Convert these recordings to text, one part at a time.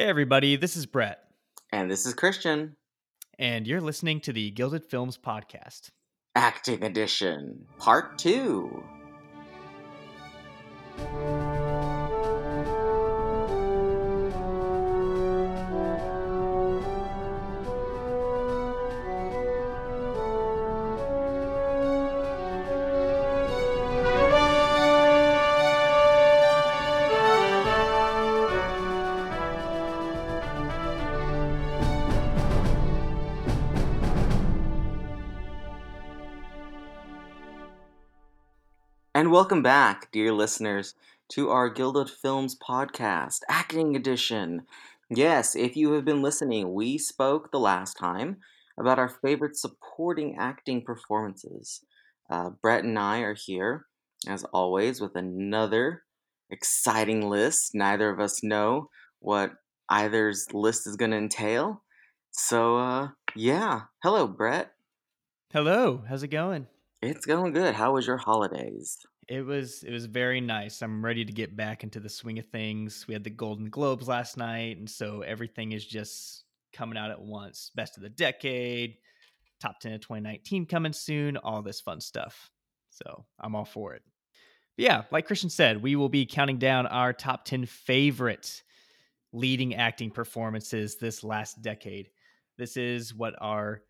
Hey, everybody, this is Brett, And this is Christian, and you're listening to the Gilded Films Podcast. Acting Edition, Part 2. And welcome back, dear listeners, to our Gilded Films podcast, Acting Edition. Yes, if you have been listening, we spoke the last time about our favorite supporting acting performances. Uh, Brett and I are here, as always, with another exciting list. Neither of us know what either's list is going to entail. So, uh, yeah. Hello, Brett. Hello, how's it going? It's going good. How was your holidays? It was it was very nice. I'm ready to get back into the swing of things. We had the Golden Globes last night, and so everything is just coming out at once. Best of the decade, top 10 of 2019 coming soon, all this fun stuff. So I'm all for it. But yeah, like Christian said, we will be counting down our top 10 favorite leading acting performances this last decade. This is what our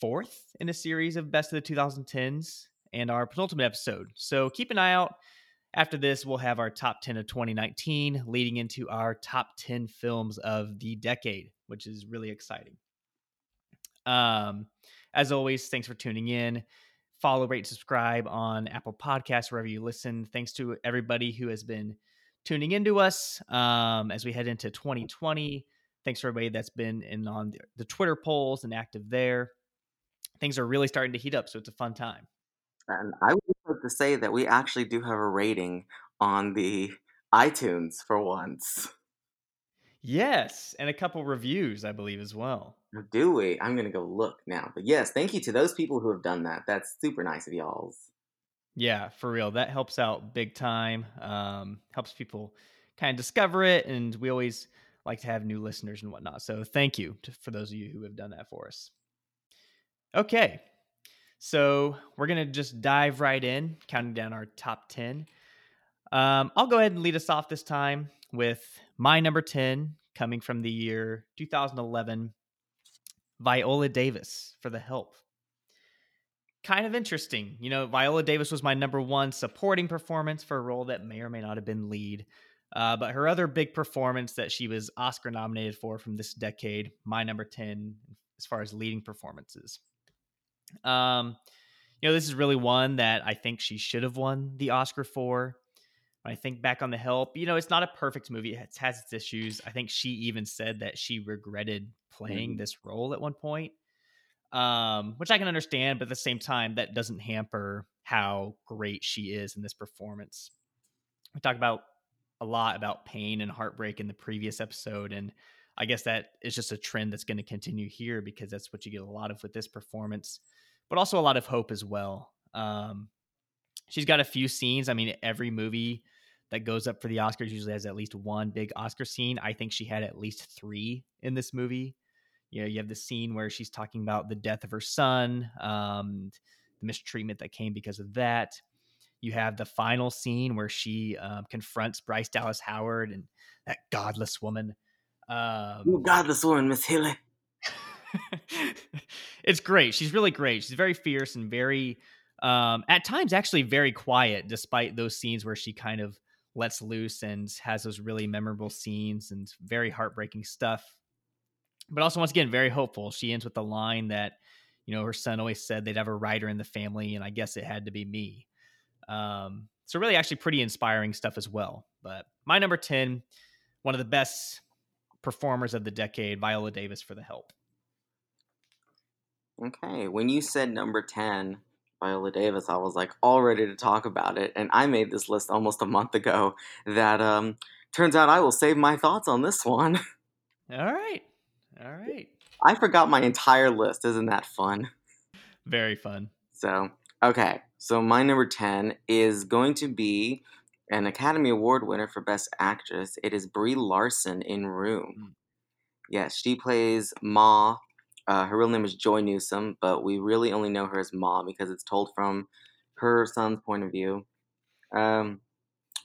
fourth in a series of best of the 2010s and our penultimate episode. So keep an eye out. After this, we'll have our top 10 of 2019 leading into our top 10 films of the decade, which is really exciting. Um, as always, thanks for tuning in. Follow, rate, subscribe on Apple Podcasts, wherever you listen. Thanks to everybody who has been tuning into us um, as we head into 2020. Thanks for everybody that's been in on the Twitter polls and active there. Things are really starting to heat up, so it's a fun time. And I would like to say that we actually do have a rating on the iTunes for once. Yes, and a couple reviews, I believe, as well. Do we? I'm gonna go look now. But yes, thank you to those people who have done that. That's super nice of y'all's. Yeah, for real. That helps out big time. Um, helps people kind of discover it, and we always like to have new listeners and whatnot. So thank you to, for those of you who have done that for us. Okay, so we're gonna just dive right in, counting down our top ten. Um, I'll go ahead and lead us off this time with my number ten, coming from the year 2011, Viola Davis for The Help. Kind of interesting, you know. Viola Davis was my number one supporting performance for a role that may or may not have been lead. Uh, but her other big performance that she was Oscar nominated for from this decade, my number 10 as far as leading performances. Um, you know, this is really one that I think she should have won the Oscar for. When I think back on The Help, you know, it's not a perfect movie. It has its issues. I think she even said that she regretted playing mm-hmm. this role at one point, um, which I can understand. But at the same time, that doesn't hamper how great she is in this performance. We talk about a lot about pain and heartbreak in the previous episode, and I guess that is just a trend that's going to continue here because that's what you get a lot of with this performance but also a lot of hope as well. Um, she's got a few scenes. I mean, every movie that goes up for the Oscars usually has at least one big Oscar scene. I think she had at least three in this movie. You know, you have the scene where she's talking about the death of her son, um, the mistreatment that came because of that. You have the final scene where she um, confronts Bryce Dallas Howard and that godless woman. Um, you godless woman, Miss Hilly. it's great. She's really great. She's very fierce and very, um, at times, actually very quiet, despite those scenes where she kind of lets loose and has those really memorable scenes and very heartbreaking stuff. But also, once again, very hopeful. She ends with the line that, you know, her son always said they'd have a writer in the family, and I guess it had to be me. Um, so, really, actually, pretty inspiring stuff as well. But my number 10, one of the best performers of the decade, Viola Davis for the help. Okay, when you said number 10, Viola Davis, I was like all ready to talk about it. And I made this list almost a month ago that um turns out I will save my thoughts on this one. All right. All right. I forgot my entire list. Isn't that fun? Very fun. So, okay. So my number 10 is going to be an Academy Award winner for Best Actress. It is Brie Larson in Room. Yes, she plays Ma. Uh, her real name is Joy Newsome, but we really only know her as Ma because it's told from her son's point of view. Um,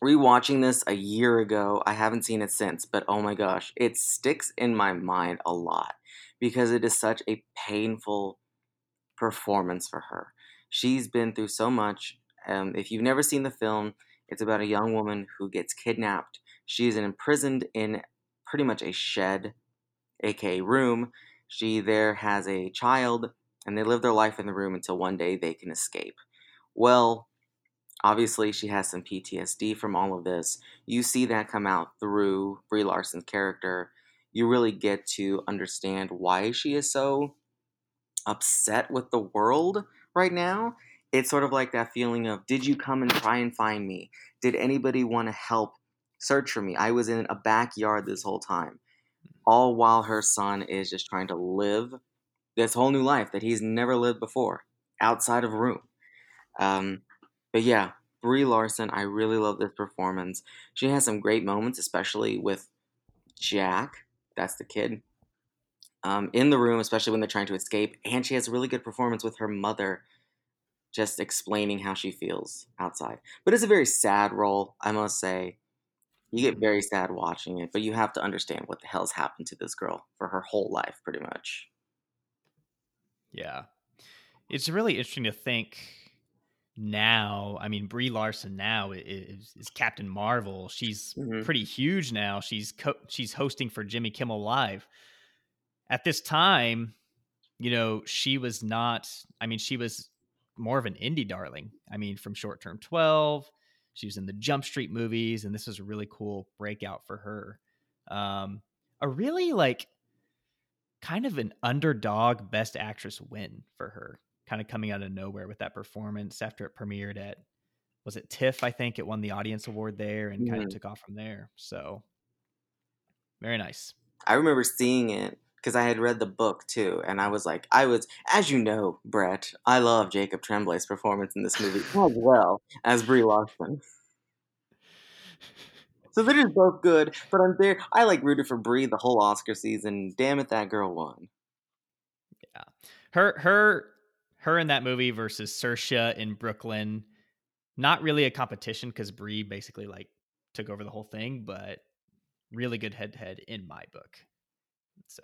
rewatching this a year ago, I haven't seen it since, but oh my gosh, it sticks in my mind a lot because it is such a painful performance for her. She's been through so much. Um, if you've never seen the film, it's about a young woman who gets kidnapped. She is imprisoned in pretty much a shed, aka room. She there has a child, and they live their life in the room until one day they can escape. Well, obviously she has some PTSD from all of this. You see that come out through Brie Larson's character. You really get to understand why she is so upset with the world right now. It's sort of like that feeling of, did you come and try and find me? Did anybody want to help search for me? I was in a backyard this whole time. All while her son is just trying to live this whole new life that he's never lived before outside of room. Um, but yeah, Brie Larson, I really love this performance. She has some great moments, especially with Jack. That's the kid um, in the room, especially when they're trying to escape. And she has a really good performance with her mother, just explaining how she feels outside. But it's a very sad role, I must say. You get very sad watching it, but you have to understand what the hell's happened to this girl for her whole life, pretty much. Yeah. It's really interesting to think now. I mean, Brie Larson now is, is Captain Marvel. She's mm-hmm. pretty huge now. She's co- she's hosting for Jimmy Kimmel Live at this time, you know, she was not, I mean, she was more of an indie darling. I mean, from Short Term 12, she was in the Jump Street movies, and this was a really cool breakout for her. Um, a really like kind of an underdog best actress win for her, kind of coming out of nowhere with that performance after it premiered at was it TIFF? I think it won the audience award there and mm-hmm. kind of took off from there. So very nice. I remember seeing it because I had read the book too, and I was like, I was, as you know, Brett, I love Jacob Tremblay's performance in this movie as well as Brie Larson. So they're just both good, but I'm there. I like rooted for Brie the whole Oscar season. Damn it, that girl won. Yeah, her, her, her in that movie versus Saoirse in Brooklyn. Not really a competition because Brie basically like took over the whole thing, but really good head to head in my book. So,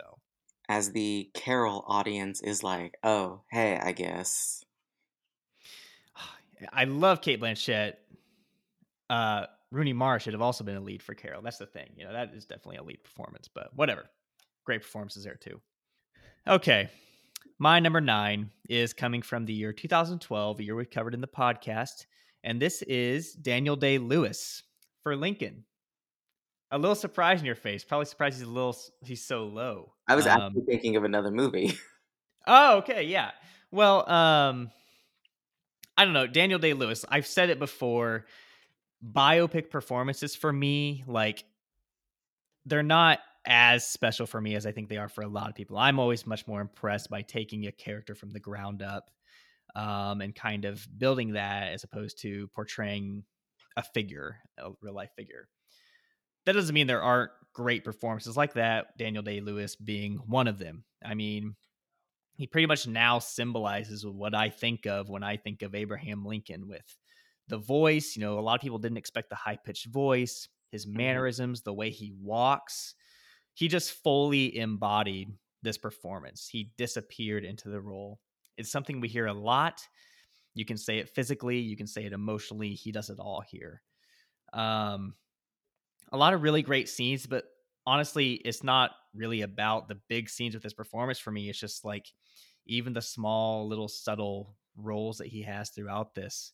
as the Carol audience is like, oh, hey, I guess. I love Cate Blanchett. Uh, Rooney Mara should have also been a lead for Carol. That's the thing. You know, that is definitely a lead performance, but whatever. Great performances there too. Okay. My number nine is coming from the year 2012, a year we covered in the podcast. And this is Daniel Day Lewis for Lincoln a little surprise in your face. Probably surprised he's a little he's so low. I was um, actually thinking of another movie. oh, okay, yeah. Well, um I don't know, Daniel Day Lewis. I've said it before. Biopic performances for me, like they're not as special for me as I think they are for a lot of people. I'm always much more impressed by taking a character from the ground up um, and kind of building that as opposed to portraying a figure, a real life figure that doesn't mean there aren't great performances like that. Daniel Day Lewis being one of them. I mean, he pretty much now symbolizes what I think of when I think of Abraham Lincoln with the voice. You know, a lot of people didn't expect the high pitched voice, his mm-hmm. mannerisms, the way he walks. He just fully embodied this performance. He disappeared into the role. It's something we hear a lot. You can say it physically, you can say it emotionally. He does it all here. Um, a lot of really great scenes, but honestly, it's not really about the big scenes with his performance for me. It's just like even the small, little, subtle roles that he has throughout this.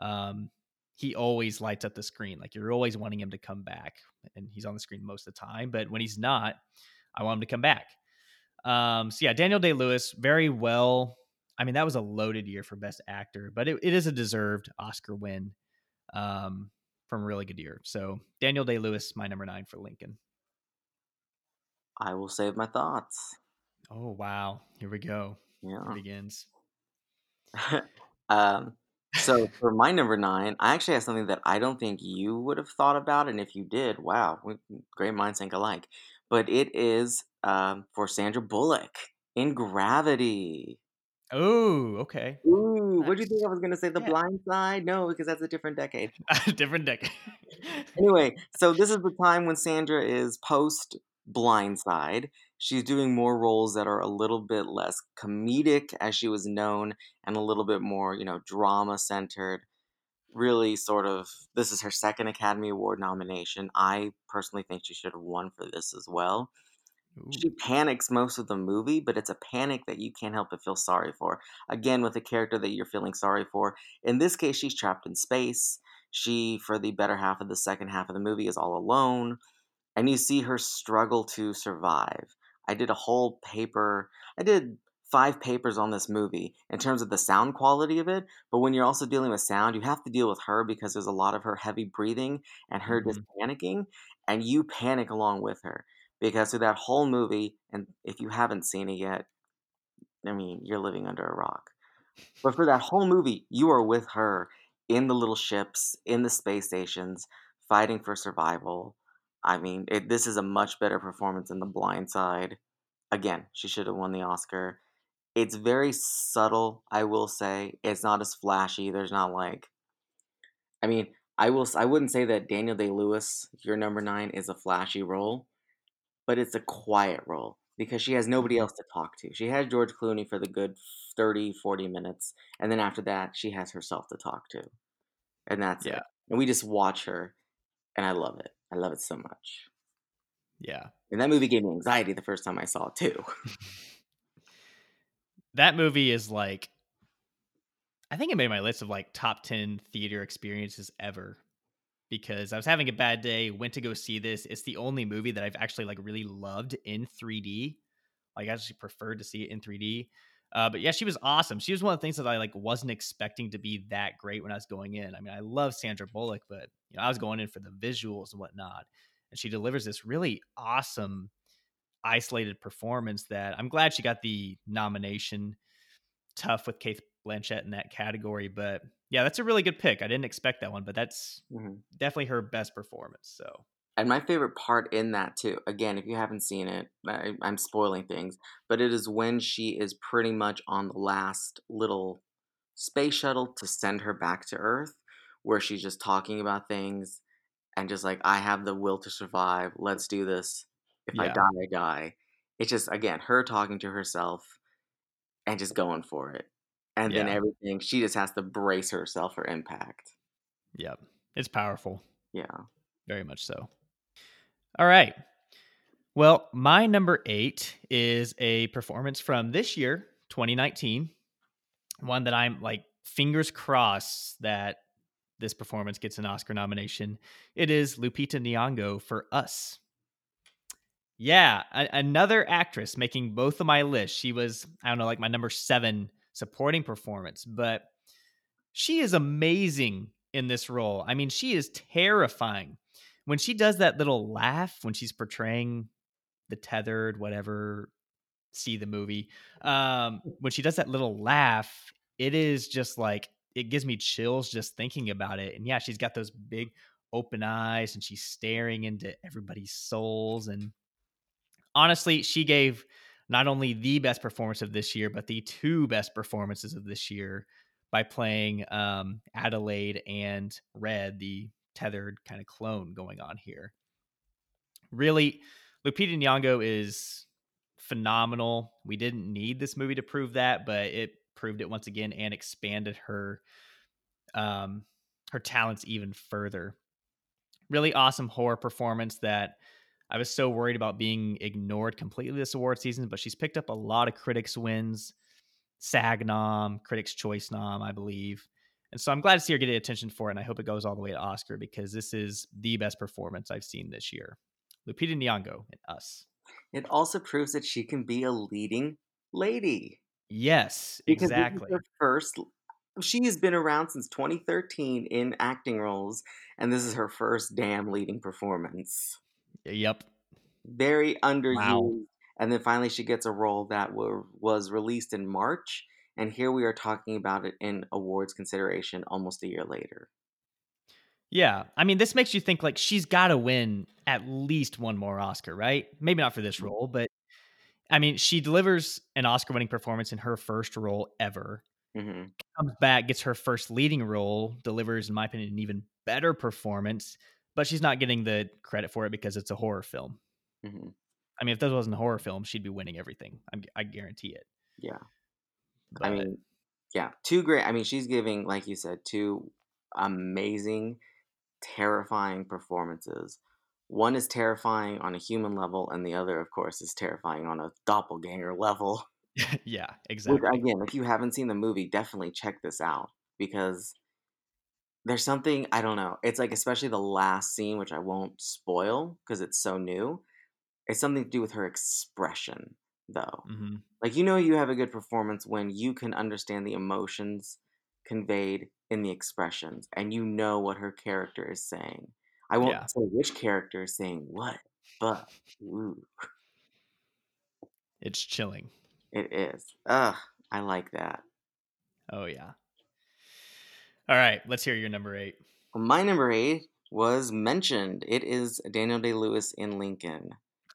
Um, he always lights up the screen. Like you're always wanting him to come back, and he's on the screen most of the time. But when he's not, I want him to come back. Um, so yeah, Daniel Day Lewis, very well. I mean, that was a loaded year for Best Actor, but it, it is a deserved Oscar win. Um, from a really good year. So Daniel Day Lewis, my number nine for Lincoln. I will save my thoughts. Oh wow! Here we go. Yeah, it begins. um, so for my number nine, I actually have something that I don't think you would have thought about, and if you did, wow, great minds think alike. But it is um, for Sandra Bullock in Gravity. Oh, okay. Ooh, what do you think I was gonna say? The Yeah. Blind Side? No, because that's a different decade. Different decade. Anyway, so this is the time when Sandra is post Blind Side. She's doing more roles that are a little bit less comedic, as she was known, and a little bit more, you know, drama centered. Really, sort of, this is her second Academy Award nomination. I personally think she should have won for this as well. Ooh. She panics most of the movie, but it's a panic that you can't help but feel sorry for. Again, with a character that you're feeling sorry for. In this case, she's trapped in space. She, for the better half of the second half of the movie, is all alone. And you see her struggle to survive. I did a whole paper, I did five papers on this movie in terms of the sound quality of it. But when you're also dealing with sound, you have to deal with her because there's a lot of her heavy breathing and her just Mhm. panicking. And you panic along with her because through that whole movie, and if you haven't seen it yet, I mean, you're living under a rock. But for that whole movie, you are with her in the little ships, in the space stations, fighting for survival. I mean, it, this is a much better performance than The Blind Side. Again, she should have won the Oscar. It's very subtle, I will say. It's not as flashy. There's not like, I mean, I will. I wouldn't say that Daniel Day Lewis, your number nine, is a flashy role but it's a quiet role because she has nobody Mhm. else to talk to. She has George Clooney for the good 30, 40 minutes, and then after that, she has herself to talk to. And that's Yeah. it. And we just watch her, and I love it. I love it so much. Yeah. And that movie gave me anxiety the first time I saw it, too. That movie is like I think it made my list of like top 10 theater experiences ever because I was having a bad day, went to go see this. It's the only movie that I've actually like really loved in 3D. Like I actually preferred to see it in 3D. Uh, but yeah, she was awesome. She was one of the things that I like wasn't expecting to be that great when I was going in. I mean, I love Sandra Bullock, but you know, I was going in for the visuals and whatnot. And she delivers this really awesome isolated performance that I'm glad she got the nomination. Tough with Cate Blanchett in that category, but yeah, that's a really good pick. I didn't expect that one, but that's Mhm. definitely her best performance. So And my favorite part in that too, again, if you haven't seen it, I, I'm spoiling things, but it is when she is pretty much on the last little space shuttle to send her back to Earth, where she's just talking about things and just like, I have the will to survive. Let's do this. If I die, I die. It's just, again, her talking to herself and just going for it. And then yeah, everything, she just has to brace herself for impact. yep It's powerful, Yeah. very much so. All right. Well, my number eight is a performance from this year, 2019. One that I'm like fingers crossed that this performance gets an Oscar nomination. It is Lupita Nyong'o for Us. Yeah, a- another actress making both of my lists. She was, I don't know, like my number seven supporting performance, but she is amazing in this role. I mean, she is terrifying. When she does that little laugh when she's portraying the tethered, whatever, see the movie. Um, when she does that little laugh, it is just like it gives me chills just thinking about it. And yeah, she's got those big open eyes and she's staring into everybody's souls. And honestly, she gave not only the best performance of this year, but the two best performances of this year by playing um, Adelaide and Red, the tethered kind of clone going on here. Really, Lupita Nyong'o is phenomenal. We didn't need this movie to prove that, but it proved it once again and expanded her um her talents even further. Really awesome horror performance that I was so worried about being ignored completely this award season, but she's picked up a lot of critics wins, SAG nom, Critics Choice nom, I believe. And so I'm glad to see her get attention for it, and I hope it goes all the way to Oscar because this is the best performance I've seen this year. Lupita Nyong'o and Us. It also proves that she can be a leading lady. Yes, Because exactly. her first she has been around since 2013 in acting roles, and this is her first damn leading performance. Yep. Very underused. Wow. And then finally, she gets a role that were, was released in March, and here we are talking about it in awards consideration almost a year later. Yeah. I mean, this makes you think like she's got to win at least one more Oscar, right? Maybe not for this role, but I mean, she delivers an Oscar winning performance in her first role ever. hmm Comes back, gets her first leading role, delivers, in my opinion, an even better performance, but she's not getting the credit for it because it's a horror film. hmm I mean, if this wasn't a horror film, she'd be winning everything. I'm, I guarantee it. Yeah. But I mean, yeah, two great. I mean, she's giving, like you said, two amazing, terrifying performances. One is terrifying on a human level, and the other, of course, is terrifying on a doppelganger level. yeah, Which, exactly. again, if you haven't seen the movie, definitely check this out because there's something I don't know. It's like especially the last scene, which I won't spoil because it's so new. It's something to do with her expression, though. hmm Like you know, you have a good performance when you can understand the emotions conveyed in the expressions, and you know what her character is saying. I won't Yeah. say which character is saying what, but ooh, It's chilling. it is. Ugh, I like that. Oh, yeah. All right. Let's hear your number eight. My number eight was mentioned. It is Daniel Day Lewis in Lincoln.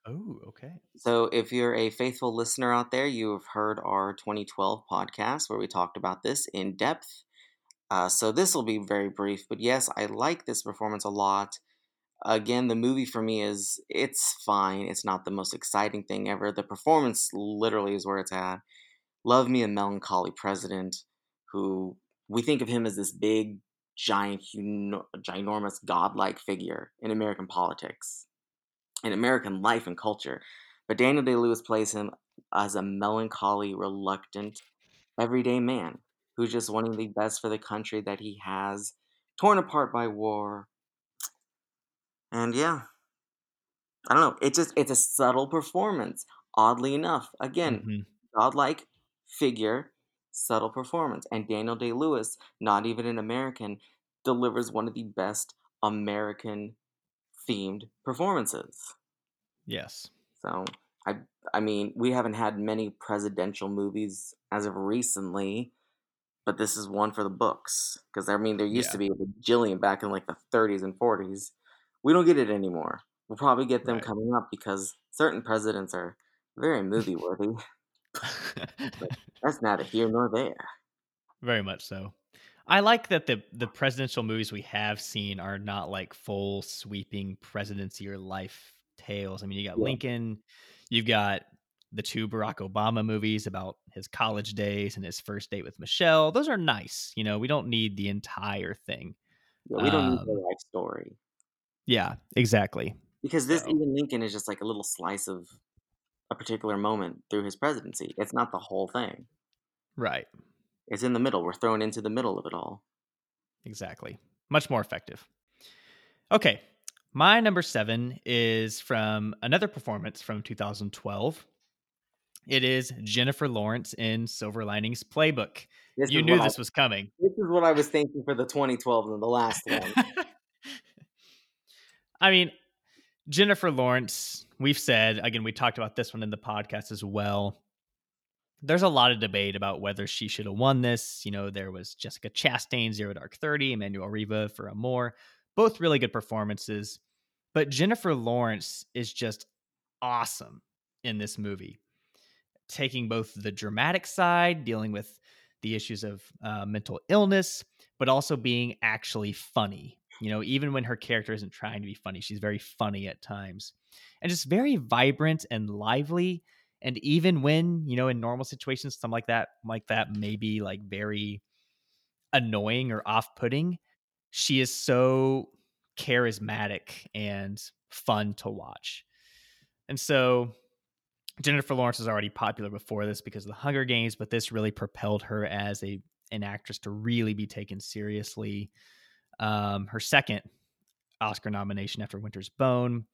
Oh, okay. So, if you're a faithful listener out there, you have heard our 2012 podcast where we talked about this in depth. Uh, so, this will be very brief, but yes, I like this performance a lot. Again, the movie for me is it's fine. It's not the most exciting thing ever. The performance literally is where it's at. Love me a melancholy president who we think of him as this big, giant, ginormous, godlike figure in American politics, in American life and culture. But Daniel Day Lewis plays him as a melancholy, reluctant, everyday man who's just wanting the best for the country that he has, torn apart by war. And yeah, I don't know. It's just it's a subtle performance. Oddly enough, again, hmm godlike figure, subtle performance. And Daniel Day Lewis, not even an American, delivers one of the best American themed performances. Yes. So I I mean, we haven't had many presidential movies as of recently, but this is one for the books. Because I mean, there used Yeah. to be a bajillion back in like the 30s and 40s. We don't get it anymore. We'll probably get them Right. coming up because certain presidents are very movie worthy. That's neither here nor there. Very much so. I like that the the presidential movies we have seen are not like full sweeping presidency or life tales. I mean, you got Yeah. Lincoln, you've got the two Barack Obama movies about his college days and his first date with Michelle. Those are nice. You know, we don't need the entire thing. Yeah, we don't need the Um, life story yeah, exactly. because this So, even Lincoln is just like a little slice of a particular moment through his presidency. It's not the whole thing. right. It's in the middle. We're thrown into the middle of it all. Exactly. Much more effective. Okay. My number seven is from another performance from 2012. It is Jennifer Lawrence in Silver Linings Playbook. This You knew what I, this was coming. this is what I was thinking for the 2012 and the last one. I mean, Jennifer Lawrence, we've said, again, we talked about this one in the podcast as well. There's a lot of debate about whether she should have won this. You know, there was Jessica Chastain, Zero Dark 30, Emmanuelle Riva for Amour, both really good performances. But Jennifer Lawrence is just awesome in this movie, taking both the dramatic side, dealing with the issues of uh, mental illness, but also being actually funny. You know, even when her character isn't trying to be funny, she's very funny at times and just very vibrant and lively. And even when, you know, in normal situations, something like that, like that may be like very annoying or off putting, she is so charismatic and fun to watch. And so Jennifer Lawrence was already popular before this because of the Hunger Games, but this really propelled her as a an actress to really be taken seriously. Um, her second Oscar nomination after Winter's Bone.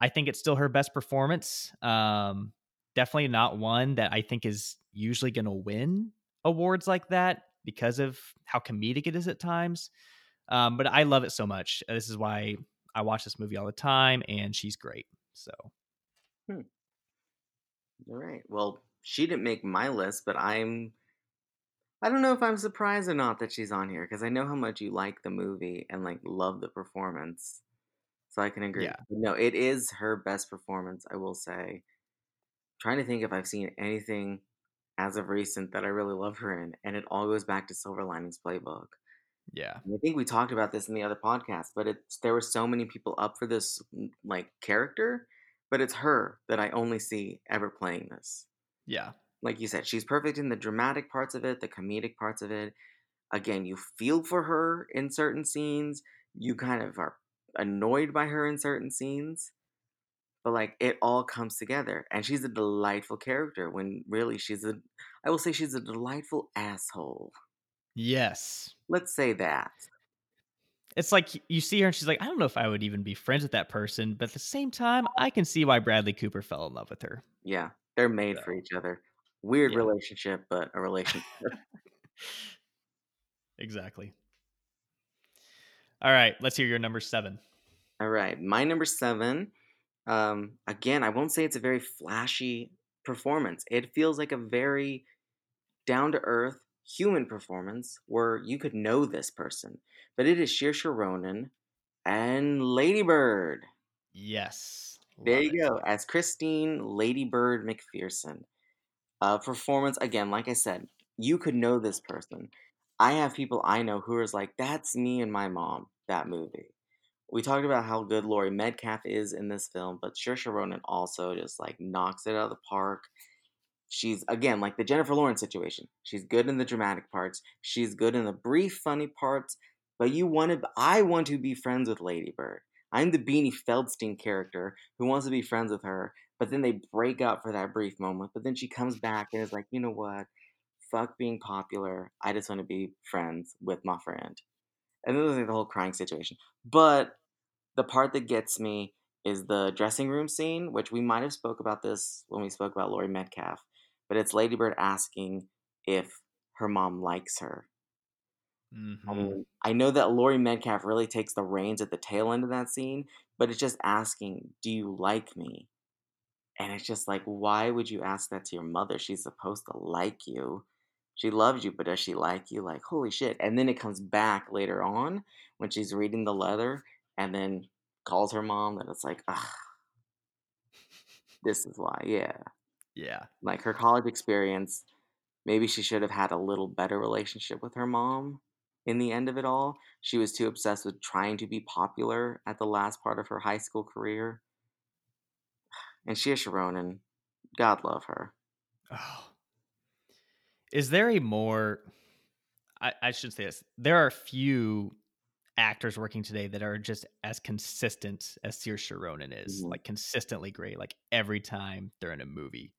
I think it's still her best performance. Um, definitely not one that I think is usually going to win awards like that because of how comedic it is at times. Um, but I love it so much. This is why I watch this movie all the time, and she's great. So All right. Well, she didn't make my list, but I'm I don't know if I'm surprised or not that she's on here because I know how much you like the movie and like love the performance. So I can agree. Yeah. No, it is her best performance, I will say. trying to think if I've seen anything as of recent that I really love her in, and it all goes back to Silver Linings Playbook. Yeah. And I think we talked about this in the other podcast, but it's there were so many people up for this mm, like character, but it's her that I only see ever playing this. Yeah. Like you said, she's perfect in the dramatic parts of it, the comedic parts of it. Again, you feel for her in certain scenes. You kind of are annoyed by her in certain scenes. But like it all comes together. And she's a delightful character when really she's a I will say she's a delightful asshole. Yes. Let's say that. It's like you see her and she's like, I don't know if I would even be friends with that person, but at the same time, I can see why Bradley Cooper fell in love with her. Yeah. They're made So, for each other. Weird yeah. relationship, but a relationship. exactly. All right, let's hear your number seven. All right. My number seven. Um, again, I won't say it's a very flashy performance. It feels like a very down to earth human performance where you could know this person. But it is Saoirse Ronan and Ladybird. Yes. There you it. go, as Christine Ladybird McPherson. Uh, performance again, like I said, you could know this person. I have people I know who is like, that's me and my mom. That movie. We talked about how good Laurie Metcalf is in this film, but Saoirse Ronan also just like knocks it out of the park. She's again like the Jennifer Lawrence situation. She's good in the dramatic parts. She's good in the brief funny parts. But you want to, I want to be friends with Lady Bird. I'm the Beanie Feldstein character who wants to be friends with her, but then they break up for that brief moment. But then she comes back and is like, you know what? Fuck being popular. I just want to be friends with my friend. And then there's like the whole crying situation. But the part that gets me is the dressing room scene, which we might have spoke about this when we spoke about Laurie Metcalf. But it's Ladybird asking if her mom likes her. I Mhm. mean, I know that Laurie Metcalf really takes the reins at the tail end of that scene, but it's just asking, "Do you like me?" And it's just like, why would you ask that to your mother? She's supposed to like you. She loves you, but does she like you? Like, holy shit. And then it comes back later on when she's reading the letter and then calls her mom that it's like, ah, this is why. Yeah. Yeah. Like her college experience, maybe she should have had a little better relationship with her mom in the end of it all. She was too obsessed with trying to be popular at the last part of her high school career. And Saoirse Ronan, God love her. Oh. Is there a more I, I should say this. There are few actors working today that are just as consistent as Saoirse Ronan is. Mhm. Like consistently great, like every time they're in a movie.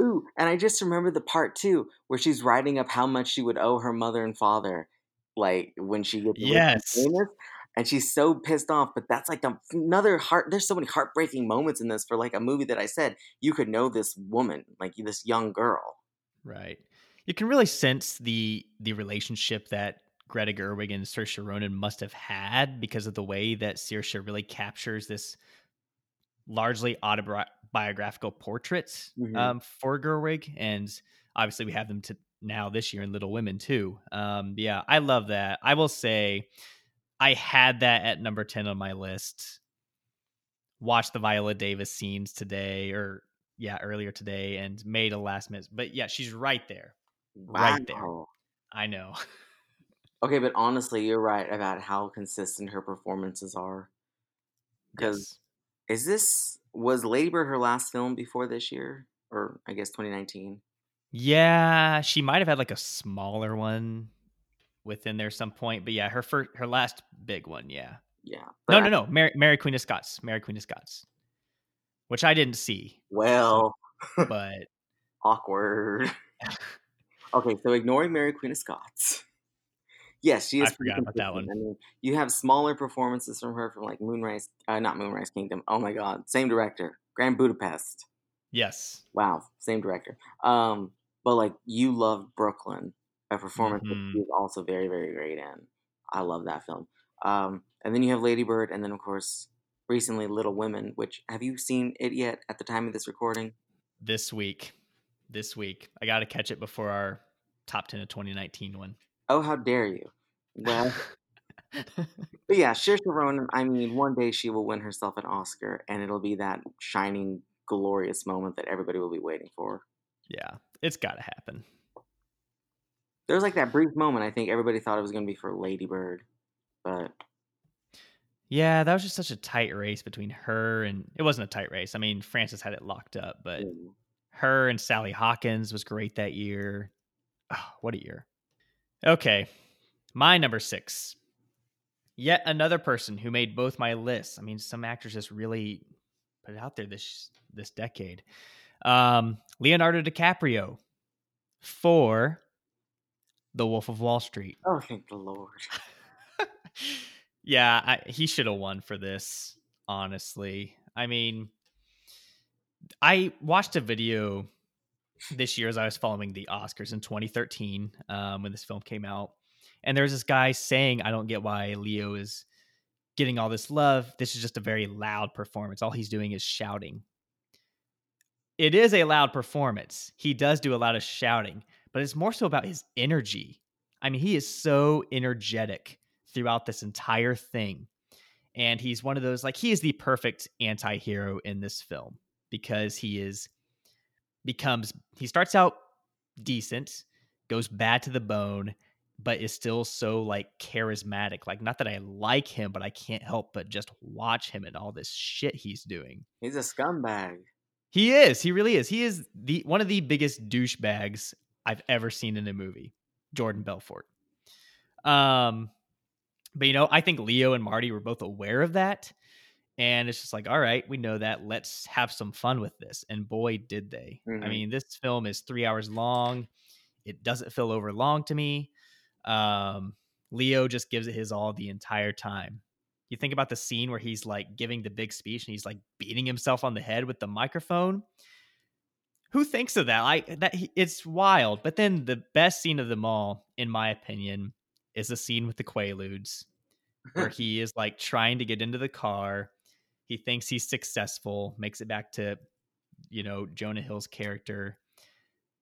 Ooh, and I just remember the part too where she's writing up how much she would owe her mother and father, like when she gets Yes. famous, and she's so pissed off. But that's like another heart. There's so many heartbreaking moments in this for like a movie that I said you could know this woman, like this young girl. Right. You can really sense the the relationship that Greta Gerwig and Saoirse Ronan must have had because of the way that Saoirse really captures this largely autobiographical portrait Mhm. um, for Gerwig, and obviously we have them to now this year in Little Women too. Um, yeah, I love that. I will say, I had that at number ten on my list. Watched the Viola Davis scenes today, or yeah, earlier today, and made a last minute. But yeah, she's right there, right there. I know. Okay, but honestly, you're right about how consistent her performances are. Because yes. is this was Lady Bird her last film before this year, or I guess 2019? Yeah, she might have had like a smaller one within there some point, but yeah, her first, her last big one, yeah. Yeah. No, no, no, Mary, Mary Queen of Scots, Mary Queen of Scots, which I didn't see, well, but awkward. Okay, so ignoring Mary Queen of Scots. Yes, she is I forgot about that one. I mean, you have smaller performances from her from like Moonrise, uh, not Moonrise Kingdom. Oh my God, same director, Grand Budapest. Yes. Wow, same director. Um, but like you love Brooklyn, a performance that Mhm. she is also very, very great in. I love that film. Um, and then you have Lady Bird, and then of course recently Little Women. Which have you seen it yet? At the time of this recording, This week, this week, I got to catch it before our top 10 of 2019 one. Oh, how dare you? Well, but yeah, Saoirse Ronan. I mean, one day she will win herself an Oscar, and it'll be that shining, glorious moment that everybody will be waiting for. yeah, it's got to happen. There was like that brief moment. I think everybody thought it was going to be for Lady Bird, but Yeah, that was just such a tight race between her and it wasn't a tight race. I mean, Frances had it locked up, but mm, her and Sally Hawkins was great that year. Oh, what a year. Okay. My number six. Yet another person who made both my lists. I mean, some actors just really put it out there this this decade. Um, Leonardo DiCaprio for The Wolf of Wall Street. oh, thank the Lord. yeah, I, he should have won for this. Honestly, I mean, I watched a video this year as I was following the Oscars in 2013 um, when this film came out, and there's this guy saying, "I don't get why Leo is getting all this love. This is just a very loud performance. All he's doing is shouting." It is a loud performance. He does do a lot of shouting, but it's more so about his energy. I mean, he is so energetic throughout this entire thing. And he's one of those, like, he is the perfect anti hero in this film because he is, becomes, he starts out decent, goes bad to the bone, but is still so, like, charismatic. Like, not that I like him, but I can't help but just watch him and all this shit he's doing. He's a scumbag. He is. He really is. He is the one of the biggest douchebags I've ever seen in a movie. Jordan Belfort. Um, but you know, I think Leo and Marty were both aware of that, and it's just like, all right, we know that. Let's have some fun with this. And boy, did they! I Mhm. mean, this film is three hours long. It doesn't feel over long to me. Um, Leo just gives it his all the entire time. You think about the scene where he's like giving the big speech and he's like beating himself on the head with the microphone. Who thinks of that? Like that, it's wild. But then the best scene of them all, in my opinion, is the scene with the Quaaludes, where he is like trying to get into the car. He thinks he's successful, makes it back to, you know, Jonah Hill's character.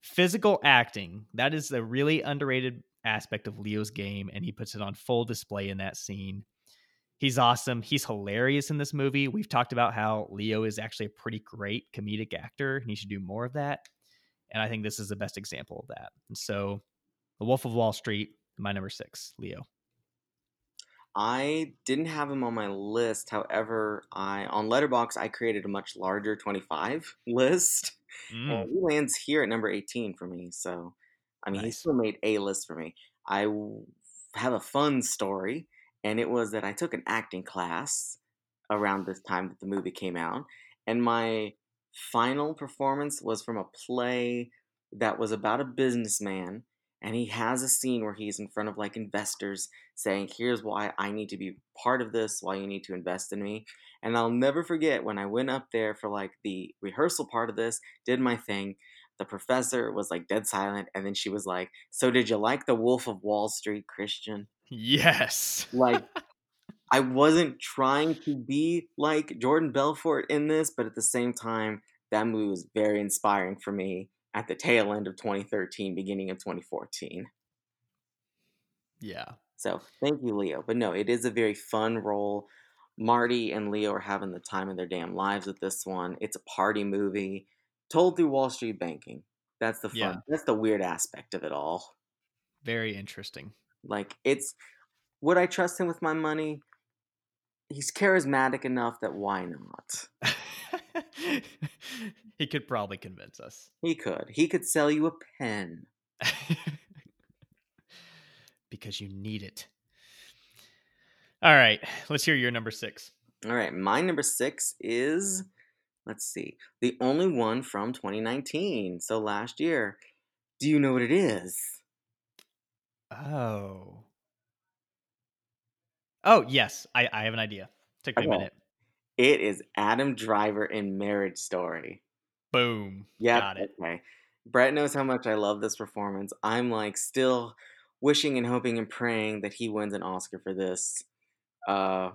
Physical acting, that is a really underrated aspect of Leo's game, and he puts it on full display in that scene. He's awesome. He's hilarious in this movie. We've talked about how Leo is actually a pretty great comedic actor, and he should do more of that. And I think this is the best example of that. And so, The Wolf of Wall Street, my number six, Leo. I didn't have him on my list. However, I on Letterboxd I created a much larger 25 list. Mm, he lands here at number 18 for me. So, I mean, he still made a list for me. I have a fun story, and it was that I took an acting class around this time that the movie came out, and my final performance was from a play that was about a businessman, and he has a scene where he's in front of like investors saying, "Here's why I need to be part of this, why you need to invest in me." And I'll never forget when I went up there for like the rehearsal part of this, did my thing. The professor was like dead silent, and then she was like, "So did you like The Wolf of Wall Street, Christian?" Yes. Like, I wasn't trying to be like Jordan Belfort in this, but at the same time, that movie was very inspiring for me at the tail end of 2013, beginning of 2014. yeah. So thank you, Leo. But no, it is a very fun role. Marty and Leo are having the time of their damn lives with this one. It's a party movie told through Wall Street banking. That's the fun. Yeah. That's the weird aspect of it all. Very interesting. Like it's would I trust him with my money? He's charismatic enough that why not? he could probably convince us. He could. He could sell you a pen. because you need it. All right, let's hear your number six. All right, my number six is, let's see, the only one from 2019. So last year. Do you know what it is? Oh. Oh, yes. I, I have an idea. Took me Okay. a minute. It is Adam Driver in Marriage Story. Boom. Yeah. Got it. Okay. Brett knows how much I love this performance. I'm like still wishing and hoping and praying that he wins an Oscar for this. Uh,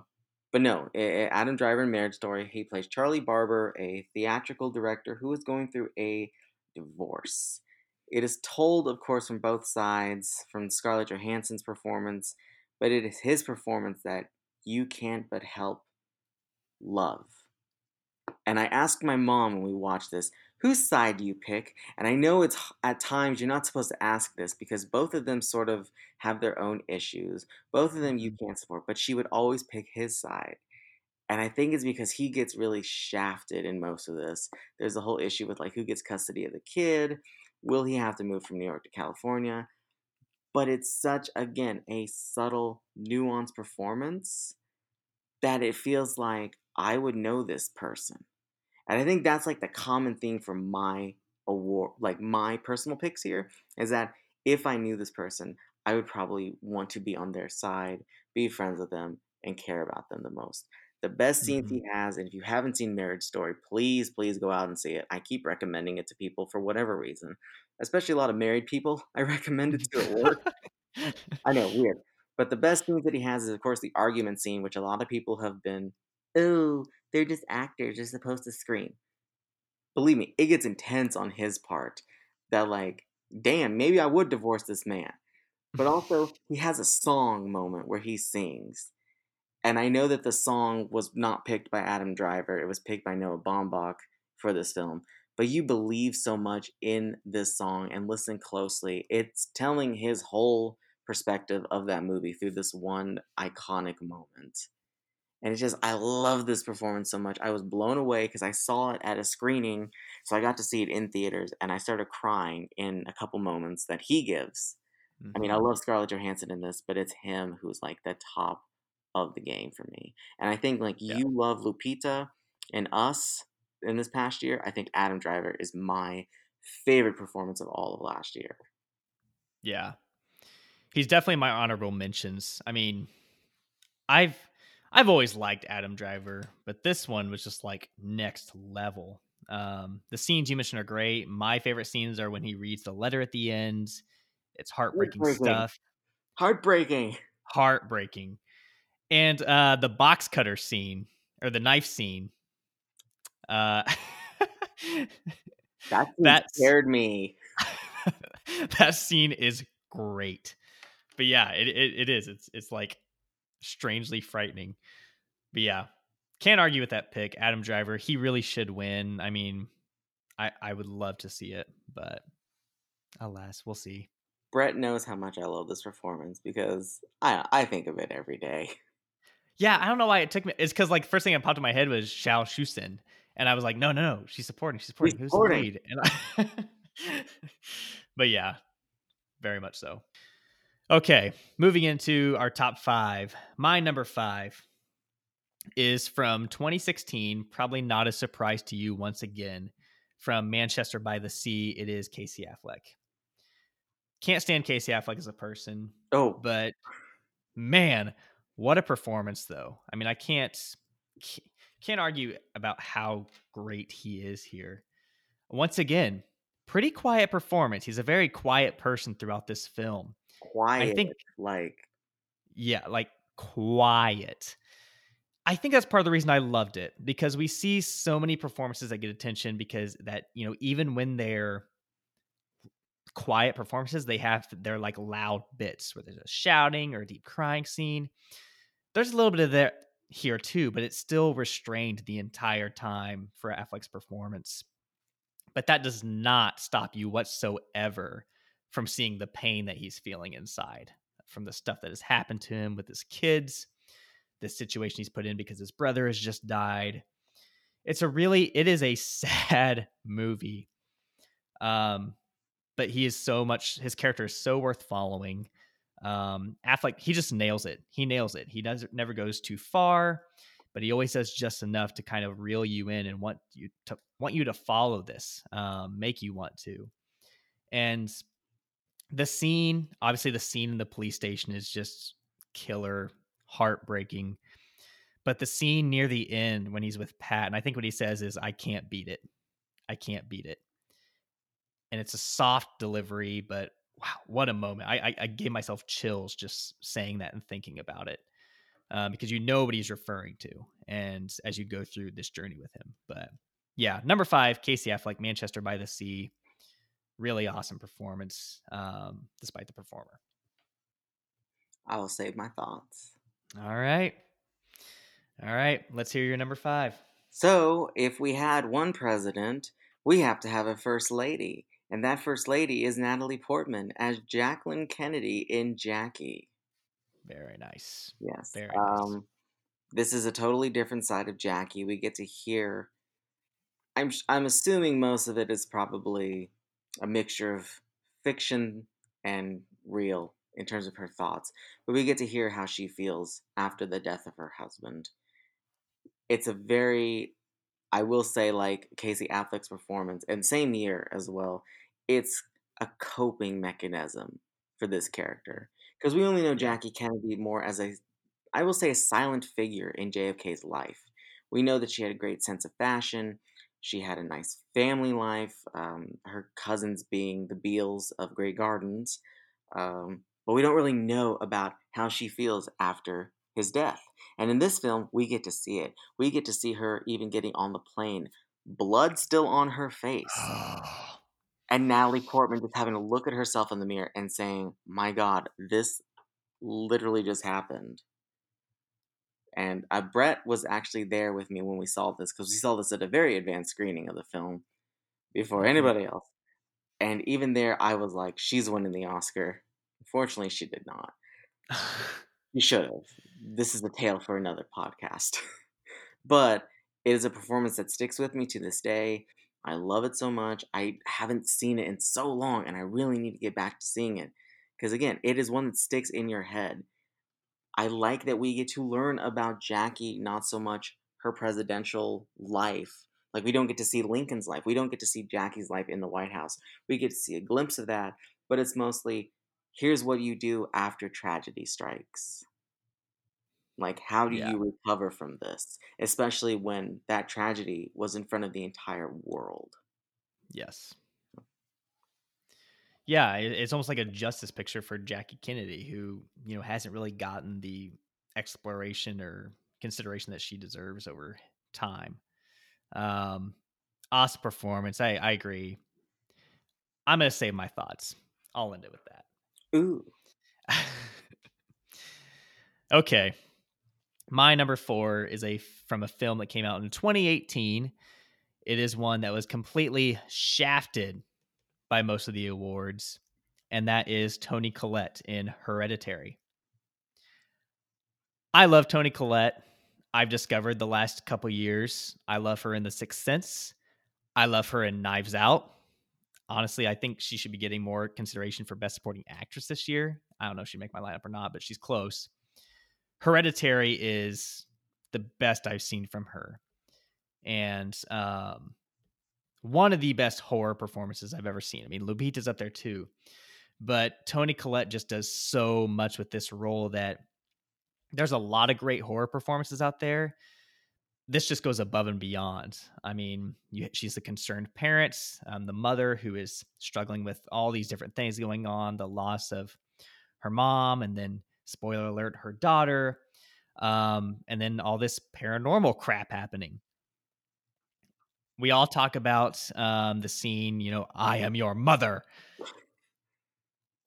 but no, A- A- Adam Driver in Marriage Story. He plays Charlie Barber, a theatrical director who is going through a divorce. It is told, of course, from both sides, from Scarlett Johansson's performance, but it is his performance that you can't but help love. And I asked my mom when we watched this, whose side do you pick? And I know it's at times you're not supposed to ask this because both of them sort of have their own issues. Both of them you Mm-hmm. can't support, but she would always pick his side. And I think it's because he gets really shafted in most of this. There's a whole issue with like who gets custody of the kid. Will he have to move from New York to California? But it's such, again, a subtle, nuanced performance that it feels like I would know this person. And I think that's like the common theme for my award, like my personal picks here, is that if I knew this person, I would probably want to be on their side, be friends with them, and care about them the most. The best scenes Mm-hmm. he has, and if you haven't seen Marriage Story, please, please go out and see it. I keep recommending it to people for whatever reason, especially a lot of married people. I recommend it to at work. I know, weird. But the best scenes that he has is, of course, the argument scene, which a lot of people have been, oh, they're just actors, they're supposed to scream. Believe me, it gets intense on his part. That, like, damn, maybe I would divorce this man. But also, he has a song moment where he sings. And I know that the song was not picked by Adam Driver, it was picked by Noah Baumbach for this film. But you believe so much in this song and listen closely. It's telling his whole perspective of that movie through this one iconic moment. And it's just, I love this performance so much. I was blown away because I saw it at a screening. So I got to see it in theaters and I started crying in a couple moments that he gives. I mean, I Mhm. love Scarlett Johansson in this, but it's him who's like the top of the game for me. And I think like Yeah. you love Lupita and us in this past year. I think Adam Driver is my favorite performance of all of last year. Yeah. He's definitely my honorable mentions. I mean, I've I've always liked Adam Driver, but this one was just like next level. Um, the scenes you mentioned are great. My favorite scenes are when he reads the letter at the end. It's heartbreaking Heartbreaking. stuff. Heartbreaking. Heartbreaking. And uh the box cutter scene or the knife scene. Uh That That's- scared me. that scene is great. But yeah, it, it it is. It's it's like strangely frightening. But yeah, can't argue with that pick. Adam Driver, he really should win. I mean, I I would love to see it, but alas, we'll see. Brett knows how much I love this performance because I I think of it every day. Yeah, I don't know why it took me. It's because like first thing that popped in my head was Zhao Shuzhen, and I was like, no, no, no, she's supporting, she's supporting. Who's supporting. lead? And I, but yeah, very much so. Okay, moving into our top five. My number five is from 2016. Probably not a surprise to you once again. From Manchester by the Sea, it is Casey Affleck. Can't stand Casey Affleck as a person Oh, but man what a performance though. I mean i can't can't argue about how great he is here. Once again pretty quiet performance. He's a very quiet person throughout this film. Quiet. I think- like yeah like quiet. I think that's part of the reason i loved it because we see so many performances that get attention because that you know even when they're quiet performances they have they're like loud bits where there's a shouting or a deep crying scene. There's a little bit of that here too but it's still restrained the entire time for affleck's performance. But that does not stop you whatsoever from seeing the pain that he's feeling inside from the stuff that has happened to him with his kids the situation he's put in because his brother has just died. It's a really it is a sad movie. Um but he is so much his character is so worth following. Um affleck he just nails it. He nails it. He does never goes too far but he always does just enough to kind of reel you in and want you to want you to follow this um make you want to. And the scene obviously the scene in the police station is just killer heartbreaking but the scene near the end when he's with pat and i think what he says is i can't beat it. I can't beat it and it's a soft delivery but wow what a moment i i, I gave myself chills just saying that and thinking about it um, because you know what he's referring to and as you go through this journey with him but yeah number five casey affleck manchester by the sea really awesome performance, um, despite the performer. I will save my thoughts. All right. All right. Let's hear your number five. So, if we had one president, we have to have a first lady. And that first lady is Natalie Portman as Jacqueline Kennedy in Jackie. Very nice. Yes. Very nice. Um, this is a totally different side of Jackie. We get to hear. I'm I'm assuming most of it is probably a mixture of fiction and real in terms of her thoughts, but we get to hear how she feels after the death of her husband. It's a very, I will say, like Casey Affleck's performance, and same year as well. It's a coping mechanism for this character because we only know Jackie Kennedy more as a I will say, a silent figure in JFK's life. We know that she had a great sense of fashion. She had a nice family life, um, her cousins being the Beales of Grey Gardens. Um, but we don't really know about how she feels after his death. And in this film, we get to see it. We get to see her even getting on the plane, blood still on her face. and Natalie Portman just having to look at herself in the mirror and saying, My God, this literally just happened. And uh, Brett was actually there with me when we saw this because we saw this at a very advanced screening of the film before Mhm. anybody else. And even there, I was like, she's winning the Oscar. Unfortunately, she did not. You should have. This is a tale for another podcast. but it is a performance that sticks with me to this day. I love it so much. I haven't seen it in so long, and I really need to get back to seeing it. Because again, it is one that sticks in your head. I like that we get to learn about Jackie, not so much her presidential life. Like, we don't get to see Lincoln's life. We don't get to see Jackie's life in the White House. We get to see a glimpse of that, but it's mostly here's what you do after tragedy strikes. Like, how do Yeah. you recover from this? Especially when that tragedy was in front of the entire world. yes. Yeah, it's almost like a justice picture for Jackie Kennedy, who you know hasn't really gotten the exploration or consideration that she deserves over time. Um, awesome performance. I I agree. I'm gonna save my thoughts. I'll end it with that. Ooh. okay. My number four is a from a film that came out in 2018. It is one that was completely shafted by most of the awards, and that is Toni Collette in Hereditary. I love Toni Collette. I've discovered the last couple years. I love her in The Sixth Sense. I love her in Knives Out. Honestly, I think she should be getting more consideration for Best Supporting Actress this year. I don't know if she'd make my lineup or not, but she's close. Hereditary is the best I've seen from her, and um, one of the best horror performances I've ever seen. I mean, Lupita's up there too, but Toni Collette just does so much with this role that there's a lot of great horror performances out there. This just goes above and beyond. I mean, you, she's the concerned parent, um, the mother who is struggling with all these different things going on, the loss of her mom, and then spoiler alert, her daughter, um, and then all this paranormal crap happening. We all talk about um, the scene, you know, I am your mother.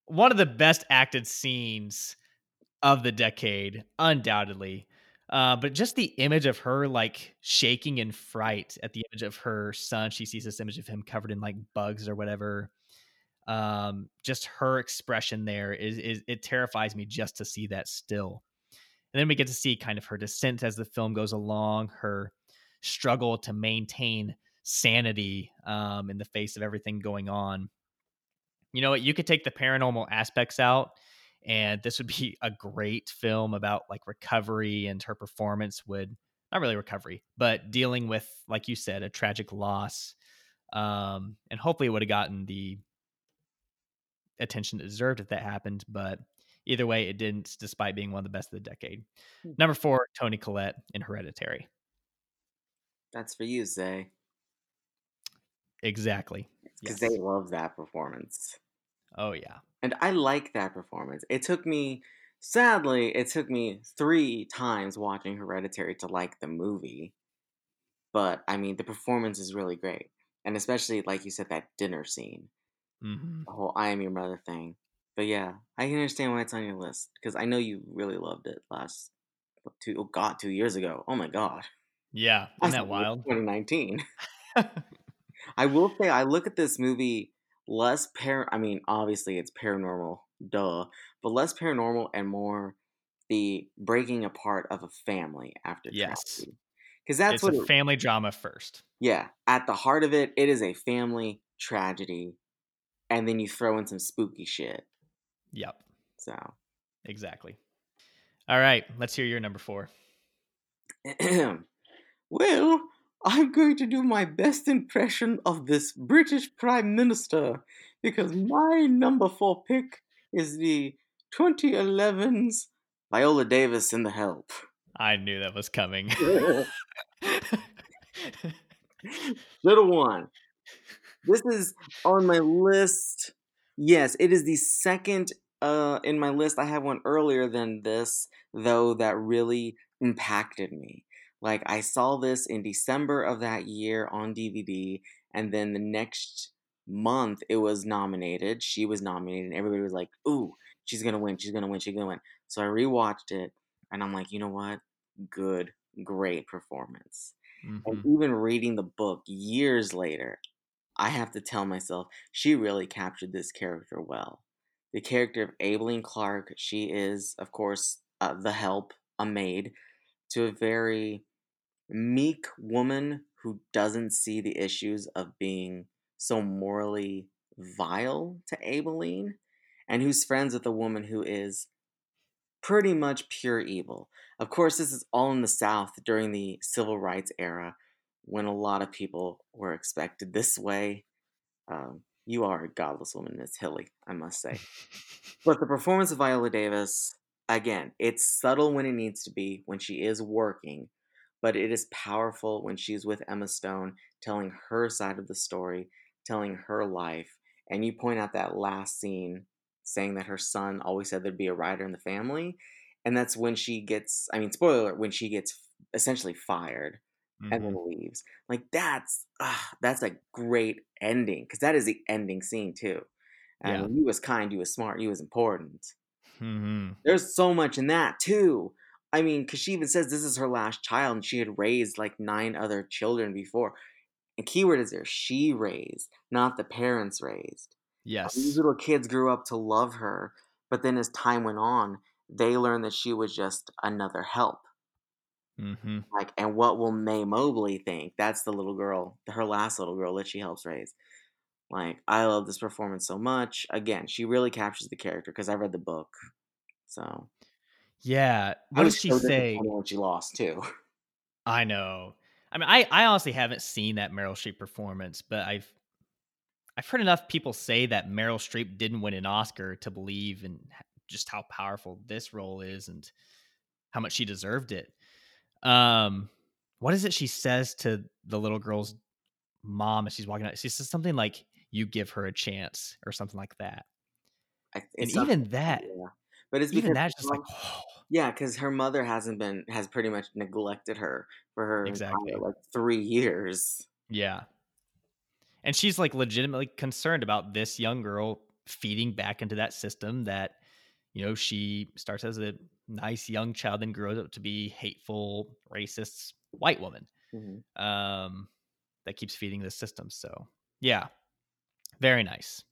One of the best acted scenes of the decade, undoubtedly. Uh, but just the image of her like shaking in fright at the image of her son. She sees this image of him covered in like bugs or whatever. Um, just her expression there is, is it terrifies me just to see that still. And then we get to see kind of her descent as the film goes along, her struggle to maintain sanity um, in the face of everything going on. You know what? You could take the paranormal aspects out, and this would be a great film about like recovery and her performance would not really recovery, but dealing with, like you said, a tragic loss. Um, and hopefully it would have gotten the attention it deserved if that happened. But either way, it didn't, despite being one of the best of the decade. Hmm. Number four, Toni Collette in Hereditary. That's for you, Zay. Exactly. Because Yes. they love that performance. Oh yeah. And I like that performance. It took me, sadly, it took me three times watching Hereditary to like the movie. But I mean, the performance is really great. And especially, like you said, that dinner scene. hmm the whole "I am your mother" thing. But yeah, I can understand why it's on your list because I know you really loved it last two oh god two years ago. Oh my god, Yeah, isn't that wild? 2019. I will say I look at this movie less par. I mean, obviously it's paranormal, duh, but less paranormal and more the breaking apart of a family after yes. Because that's it's what a it, family drama first. yeah, at the heart of it, it is a family tragedy, and then you throw in some spooky shit. Yep, So, exactly. All right, let's hear your number four. well, I'm going to do my best impression of this British Prime Minister because my number four pick is the 2011's Viola Davis in The Help. I knew that was coming. Should have won. This is on my list. Yes, it is the second uh, in my list. I have one earlier than this, though, that really impacted me. Like, I saw this in December of that year on DVD, and then the next month it was nominated. She was nominated, and everybody was like, Ooh, she's gonna win, she's gonna win, she's gonna win. So I rewatched it, and I'm like, you know what? Good, great performance. And Mhm. even reading the book years later, I have to tell myself she really captured this character well. The character of Aibileen Clark, she is, of course, uh, the help, a maid, to a very meek woman who doesn't see the issues of being so morally vile to Aibileen, and who's friends with a woman who is pretty much pure evil. Of course, this is all in the South during the civil rights era when a lot of people were expected this way. Um, you are a godless woman, Miss Hilly, I must say. But the performance of Viola Davis, again, it's subtle when it needs to be, when she is working, but it is powerful when she's with Emma Stone, telling her side of the story, telling her life. And you point out that last scene saying that her son always said there'd be a writer in the family. And that's when she gets, I mean, spoiler alert, when she gets essentially fired and Mhm. then leaves. Like that's ah, that's a great ending because that is the ending scene too. I Yeah. mean, you was kind, you was smart, you was important. Mhm. There's so much in that too. I mean, because she even says this is her last child, and she had raised like nine other children before. And keyword is there, she raised, not the parents raised. Yes. These little kids grew up to love her, but then as time went on, they learned that she was just another help. hmm Like, and what will Mae Mobley think? That's the little girl, her last little girl that she helps raise. Like, I love this performance so much. Again, she really captures the character because I read the book. So Yeah. What does she so say? when she lost too. I know. I mean, I I honestly haven't seen that Meryl Streep performance, but I've I've heard enough people say that Meryl Streep didn't win an Oscar to believe in just how powerful this role is and how much she deserved it. Um, what is it she says to the little girl's mom as she's walking out? She says something like, "You give her a chance" or something like that. I, And even that, yeah. But it's even because that's just like, yeah, because her mother hasn't been has pretty much neglected her for her Exactly. entire, like three years. Yeah. And she's like legitimately concerned about this young girl feeding back into that system that, you know, she starts as a nice young child and grows up to be hateful, racist white woman Mhm. um, that keeps feeding the system. So, yeah, very nice.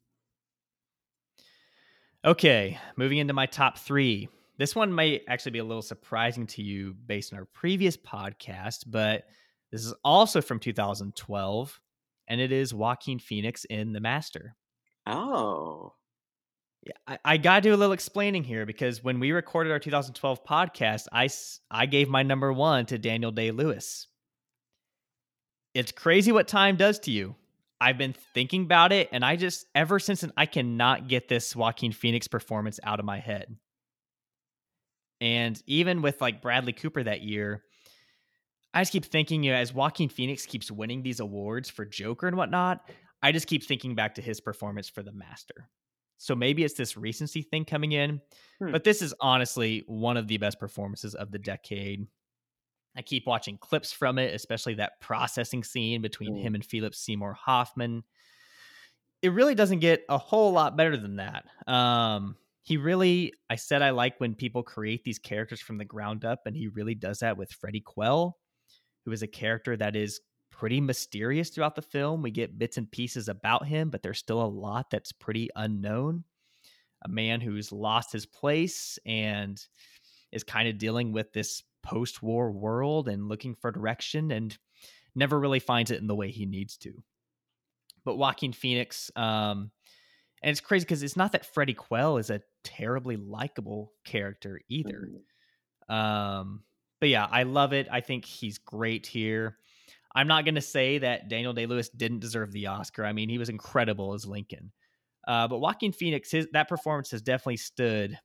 Okay, moving into my top three. This one might actually be a little surprising to you based on our previous podcast, but this is also from 2012, and it is Joaquin Phoenix in The Master. Oh, Yeah, I, I got to do a little explaining here because when we recorded our 2012 podcast, I, I gave my number one to Daniel Day Lewis. It's crazy what time does to you. I've been thinking about it, and I just, ever since then, I cannot get this Joaquin Phoenix performance out of my head. And even with like Bradley Cooper that year, I just keep thinking, you know, as Joaquin Phoenix keeps winning these awards for Joker and whatnot, I just keep thinking back to his performance for The Master. So maybe it's this recency thing coming in, Hmm. but this is honestly one of the best performances of the decade. I keep watching clips from it, especially that processing scene between Mm. him and Philip Seymour Hoffman. it really doesn't get a whole lot better than that. Um, he really, I said I like when people create these characters from the ground up, and he really does that with Freddie Quell, who is a character that is pretty mysterious throughout the film. We get bits and pieces about him, but there's still a lot that's pretty unknown. A man who's lost his place and is kind of dealing with this post war world and looking for direction and never really finds it in the way he needs to. But Joaquin Phoenix, um, and it's crazy because it's not that Freddie Quell is a terribly likable character either. Mhm. Um, but yeah, I love it. I think he's great here. I'm not going to say that Daniel Day Lewis didn't deserve the Oscar. I mean, he was incredible as Lincoln. Uh, but Joaquin Phoenix, his that performance has definitely stood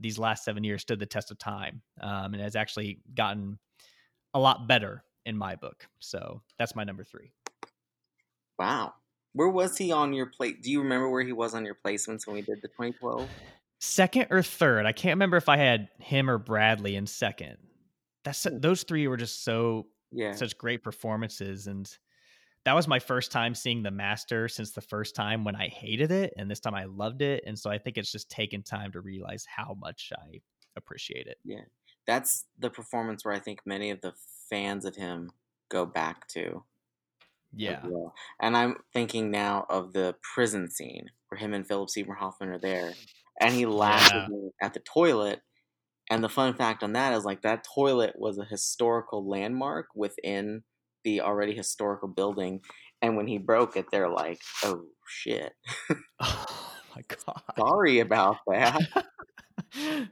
these last seven years, stood the test of time, um, and has actually gotten a lot better in my book. So that's my number three. Wow. Where was he on your plate? Do you remember where he was on your placements when we did the 2012? Second or third? I can't remember if I had him or Bradley in second. That's those three were just so Yeah. such great performances and that was my first time seeing the master since the first time when i hated it and this time i loved it and so i think it's just taken time to realize how much i appreciate it Yeah. That's the performance where I think many of the fans of him go back to. yeah well. And I'm thinking now of the prison scene where him and Philip Seymour Hoffman are there, and he laughs Yeah. at the toilet. And the fun fact on that is like that toilet was a historical landmark within the already historical building. And when he broke it, they're like, "Oh shit, oh my god sorry about that."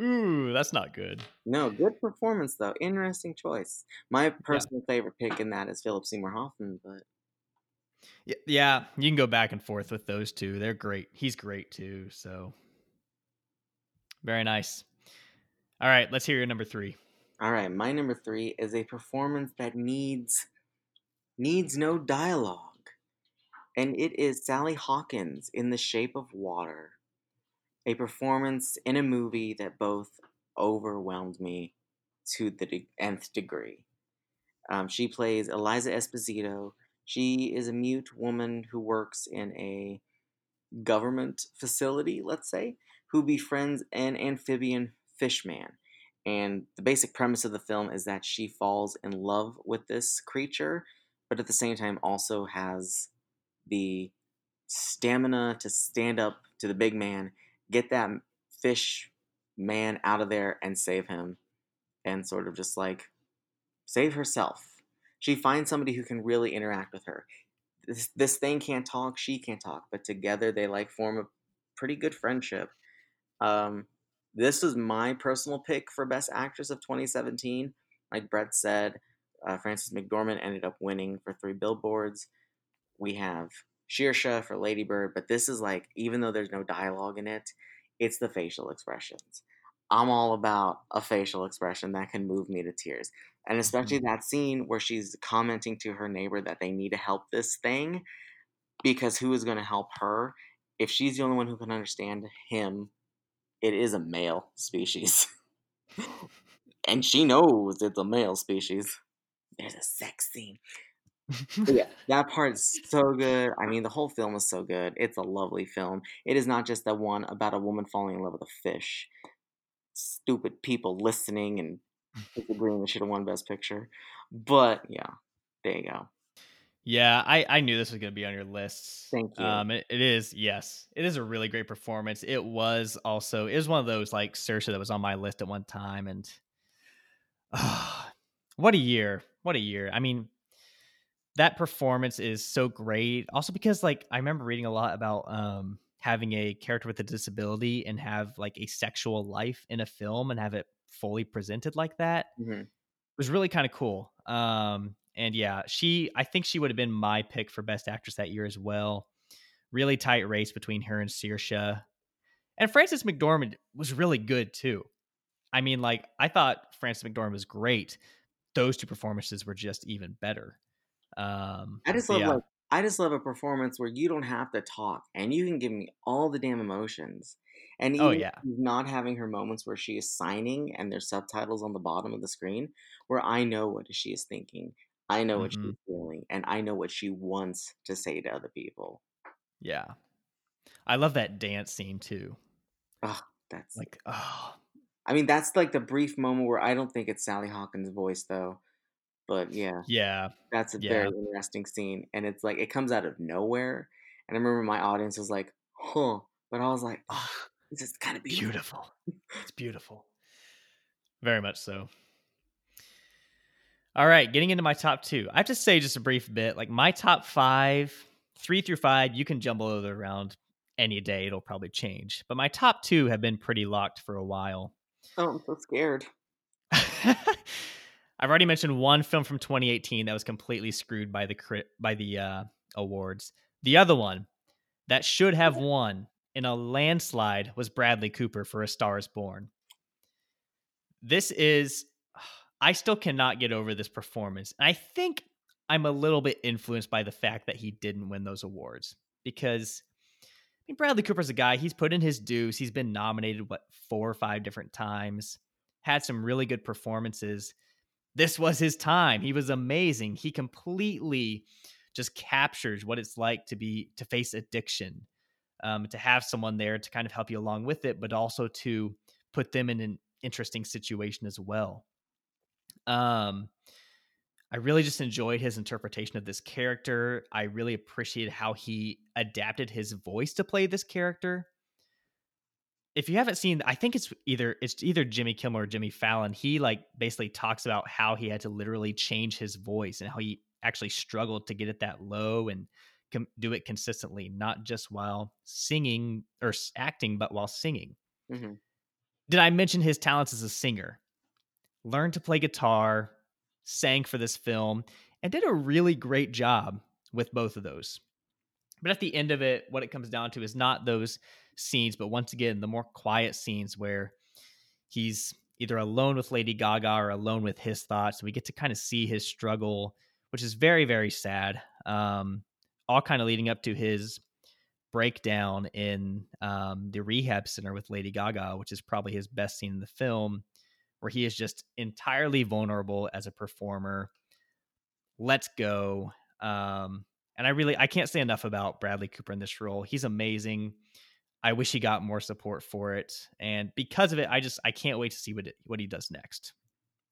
ooh that's not good no, good performance though. Interesting choice. My personal favorite pick in that is Philip Seymour Hoffman, but yeah you can go back and forth with those two they're great he's great too so very nice all right let's hear your number three All right, my number three is a performance that needs needs no dialogue, and it is Sally Hawkins in The Shape of Water, a performance in a movie that both overwhelmed me to the de- nth degree. Um, she plays Elisa Esposito. She is a mute woman who works in a government facility, let's say, who befriends an amphibian fishman. And the basic premise of the film is that she falls in love with this creature, but at the same time also has the stamina to stand up to the big man, get that fish man out of there and save him, and sort of just like save herself. She finds somebody who can really interact with her. This, this thing can't talk, she can't talk, but together they like form a pretty good friendship. Um, this was my personal pick for Best Actress of 2017. Like Brett said, uh, Frances McDormand ended up winning for Three Billboards. We have Saoirse for Lady Bird, but this is like, even though there's no dialogue in it, it's the facial expressions. I'm all about a facial expression that can move me to tears. And especially that scene where she's commenting to her neighbor that they need to help this thing because who is going to help her? If she's the only one who can understand him, it is a male species. and she knows it's a male species. There's a sex scene. Yeah, that part's so good. I mean, the whole film is so good. It's a lovely film. It is not just the one about a woman falling in love with a fish. Stupid people listening and disagreeing that should have won Best Picture. But yeah, there you go. Yeah, I, I knew this was going to be on your list. Thank you. Um, it, it is, yes, it is a really great performance. It was also, it was one of those like Saoirse that was on my list at one time, and ah, what a year! What a year! I mean, that performance is so great. Also because like I remember reading a lot about um having a character with a disability and have like a sexual life in a film and have it fully presented like that Mhm. was really kind of cool. Um, and yeah, she I think she would have been my pick for best actress that year as well. Really tight race between her and Saoirse. And Frances McDormand was really good too. I mean, like I thought Frances McDormand was great. Those two performances were just even better. Um, I just love yeah, like I just love a performance where you don't have to talk and you can give me all the damn emotions. And Oh, even yeah. not having her moments where she is signing and there's subtitles on the bottom of the screen, where I know what she is thinking, I know what Mhm. she's feeling, and I know what she wants to say to other people. Yeah. I love that dance scene too. Oh, that's Like, oh, I mean, that's like the brief moment where I don't think it's Sally Hawkins' voice though. But yeah, yeah. that's a Yeah. very interesting scene. And it's like it comes out of nowhere. And I remember my audience was like, huh. But I was like, oh, this is kind of beautiful. beautiful. It's beautiful. Very much so. All right, getting into my top two. I have to say just a brief bit. Like my top five, three through five, you can jumble it around any day. It'll probably change. But my top two have been pretty locked for a while. Oh, I'm so scared. I've already mentioned one film from 2018 that was completely screwed by the crit by the uh, awards. The other one that should have won in a landslide was Bradley Cooper for A Star Is Born. This is I still cannot get over this performance. And I think I'm a little bit influenced by the fact that he didn't win those awards because I mean, Bradley Cooper's a guy, he's put in his dues. He's been nominated, what, four or five different times, had some really good performances. This was his time. He was amazing. He completely just captures what it's like to be to face addiction, um, to have someone there to kind of help you along with it, but also to put them in an interesting situation as well. Um, I really just enjoyed his interpretation of this character. I really appreciated how he adapted his voice to play this character. If you haven't seen, I think it's either it's either Jimmy Kimmel or Jimmy Fallon. He like basically talks about how he had to literally change his voice and how he actually struggled to get it that low and com- do it consistently, not just while singing or acting, but while singing. hmm Did I mention his talents as a singer? Learned to play guitar, sang for this film, and did a really great job with both of those. But at the end of it, what it comes down to is not those scenes, but once again, the more quiet scenes where he's either alone with Lady Gaga or alone with his thoughts. We get to kind of see his struggle, which is very, very sad. Um, all kind of leading up to his breakdown in um, the rehab center with Lady Gaga, which is probably his best scene in the film, where he is just entirely vulnerable as a performer. Let's go. Um, and I really I can't say enough about Bradley Cooper in this role. He's amazing. I wish he got more support for it, and because of it, I just I can't wait to see what what he does next.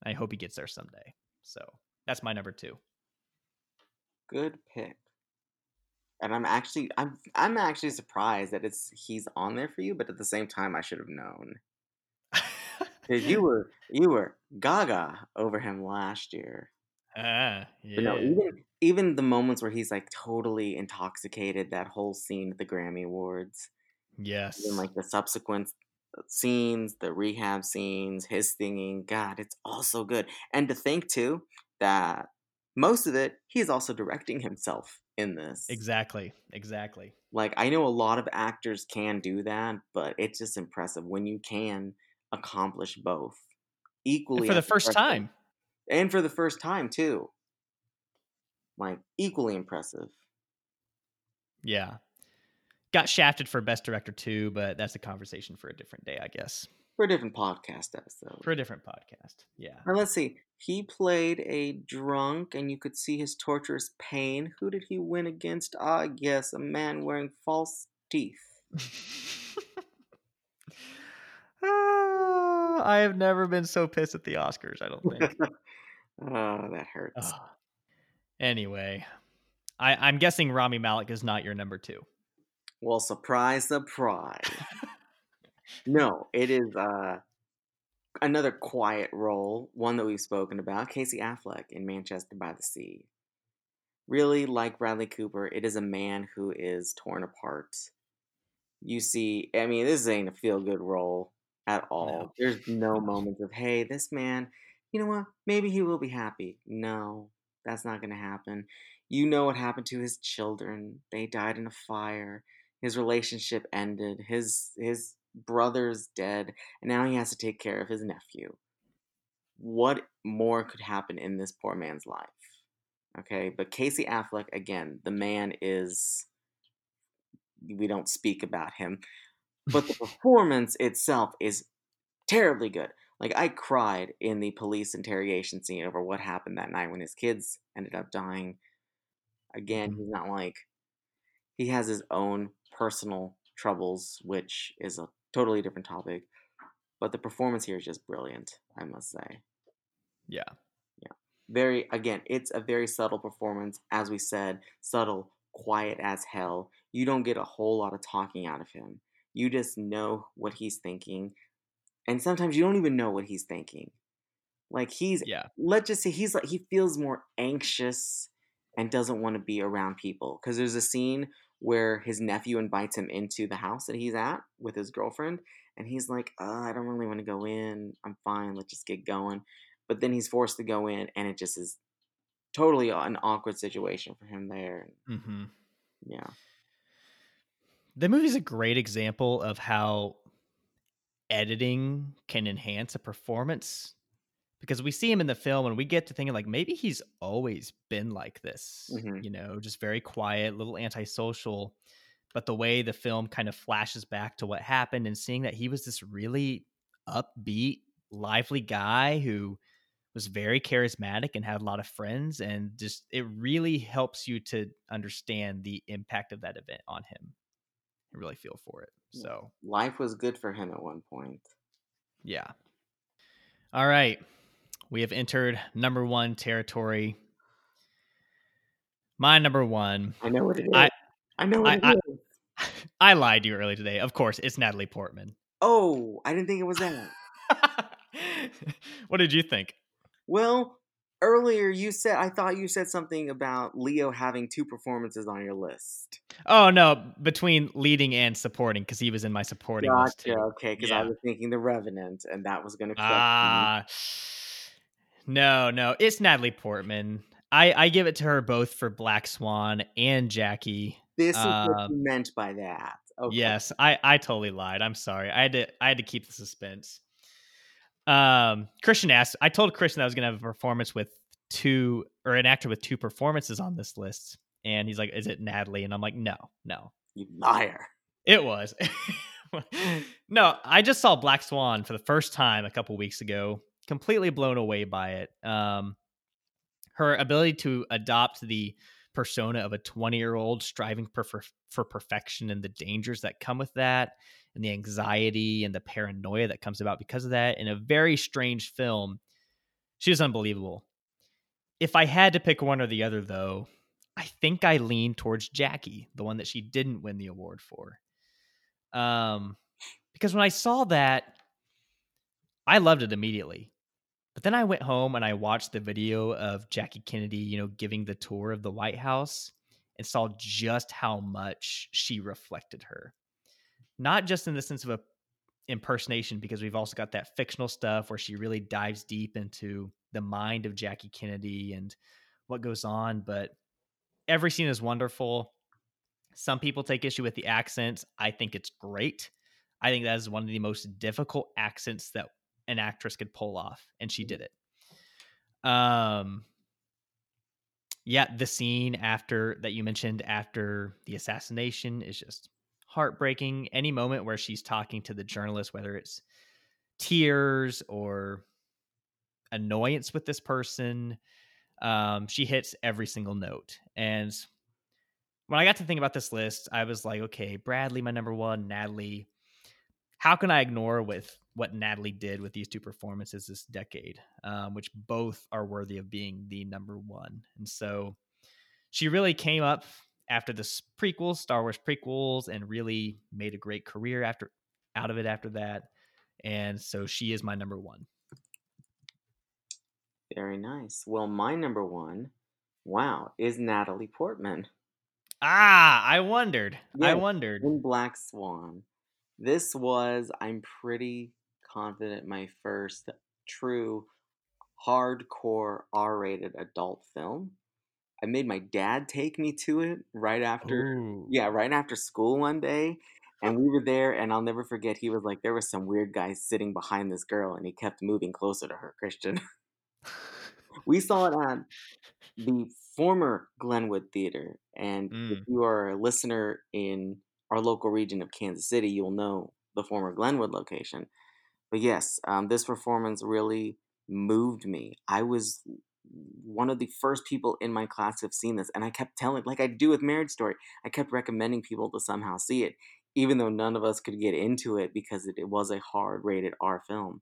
I hope he gets there someday. So that's my number two. Good pick. And I'm actually I'm I'm actually surprised that it's he's on there for you, but at the same time I should have known. 'Cause you were you were gaga over him last year. ah, But no, even even the moments where he's like totally intoxicated, that whole scene at the Grammy Awards, yes. and like the subsequent scenes, the rehab scenes, his singing, God, it's all so good. And to think too that most of it he's also directing himself in this. exactly. Exactly. Like I know a lot of actors can do that, but it's just impressive when you can accomplish both equally And for the first time. and for the first time too. Like equally impressive. Yeah. Got shafted for best director too, but that's a conversation for a different day, I guess. For a different podcast episode. For a different podcast. Yeah. Now let's see. He played a drunk, and you could see his torturous pain. Who did he win against? Ah, yes, a man wearing false teeth. Ah, I have never been so pissed at the Oscars, I don't think. Oh, that hurts. Ugh. Anyway, I, I'm guessing Rami Malek is not your number two. Well, surprise, surprise. no, it is uh another quiet role, one that we've spoken about. Casey Affleck in Manchester by the Sea. Really, like Bradley Cooper, it is a man who is torn apart. You see, I mean, this ain't a feel good role at all. No. There's no moments of, hey, this man, you know what? Maybe he will be happy. No, that's not going to happen. You know what happened to his children. They died in a fire. His relationship ended. His his brother's dead, and now he has to take care of his nephew. What more could happen in this poor man's life? Okay, but Casey Affleck again, the man is we don't speak about him, but the performance itself is terribly good. Like I cried in the police interrogation scene over what happened that night when his kids ended up dying. Again, Mhm. he's not like he has his own personal troubles, which is a totally different topic. But the performance here is just brilliant, I must say. Yeah. Yeah. Very, again, it's a very subtle performance. As we said, subtle, quiet as hell. You don't get a whole lot of talking out of him. You just know what he's thinking. And sometimes you don't even know what he's thinking. Like he's Yeah. let's just say he's like he feels more anxious and doesn't want to be around people because there's a scene where his nephew invites him into the house that he's at with his girlfriend and he's like uh, i don't really want to go in i'm fine let's just get going but then he's forced to go in and it just is totally an awkward situation for him there hmm yeah The movie's a great example of how editing can enhance a performance because we see him in the film and we get to thinking like maybe he's always been like this Mhm. you know just very quiet little antisocial but the way the film kind of flashes back to what happened and seeing that he was this really upbeat lively guy who was very charismatic and had a lot of friends and just it really helps you to understand the impact of that event on him and really feel for it so life was good for him at one point yeah. All right. We have entered number one territory. My number one. i know what it is I- I know what I- it is. I- I lied to you earlier today. Of course, it's Natalie Portman. oh i didn't think it was that what did you think? Well, earlier you said I thought you said something about Leo having two performances on your list. Oh no, between leading and supporting because he was in my supporting list Gotcha. too. Okay, because I was thinking The Revenant, and that was going to. Ah, no, no, it's Natalie Portman. I I give it to her both for Black Swan and Jackie. This is what um, you meant by that. Okay. Yes, I I totally lied. I'm sorry. I had to I had to keep the suspense. Um, Christian asked. I told Christian I was gonna have a performance with two or an actor with two performances on this list, and he's like, "Is it Natalie?" And I'm like, "No, no, You liar. it was." no, I just saw Black Swan for the first time a couple weeks ago. Completely blown away by it. Um, her ability to adopt the persona of a 20 year old striving for, for for perfection and the dangers that come with that and the anxiety and the paranoia that comes about because of that in a very strange film. She was unbelievable. If i had to pick one or the other though i think i lean towards jackie the one that she didn't win the award for. Um because when i saw that i loved it immediately. But then I went home and I watched the video of Jackie Kennedy, you know, giving the tour of the White House and saw just how much she reflected her. Not just in the sense of a impersonation, because we've also got that fictional stuff where she really dives deep into the mind of Jackie Kennedy and what goes on, but every scene is wonderful. Some people take issue with the accents. I think it's great. I think that is one of the most difficult accents that an actress could pull off and she did it um yeah the scene after that you mentioned after the assassination is just heartbreaking any moment where she's talking to the journalist whether it's tears or annoyance with this person um she hits every single note. And when i got to think about this list i was like okay bradley my number one natalie. How can I ignore with what Natalie did with these two performances this decade, um, which both are worthy of being the number one? And so she really came up after the prequels, Star Wars prequels, and really made a great career after out of it after that. And so she is my number one. Very nice. Well, my number one, wow, is Natalie Portman Ah, I wondered. I wondered. in Black Swan. This was, I'm pretty confident, my first true hardcore R rated adult film. I made my dad take me to it right after Ooh. Yeah, right after school one day. And we were there, and I'll never forget. He was like, there was some weird guy sitting behind this girl, and he kept moving closer to her, Christian. we saw it at the former Glenwood Theater. And if Mm. you are a listener in our local region of Kansas City, you'll know the former Glenwood location. But yes, um, this performance really moved me. I was one of the first people in my class to have seen this, and I kept telling, like I do with Marriage Story, I kept recommending people to somehow see it, even though none of us could get into it because it, it was a hard rated R film.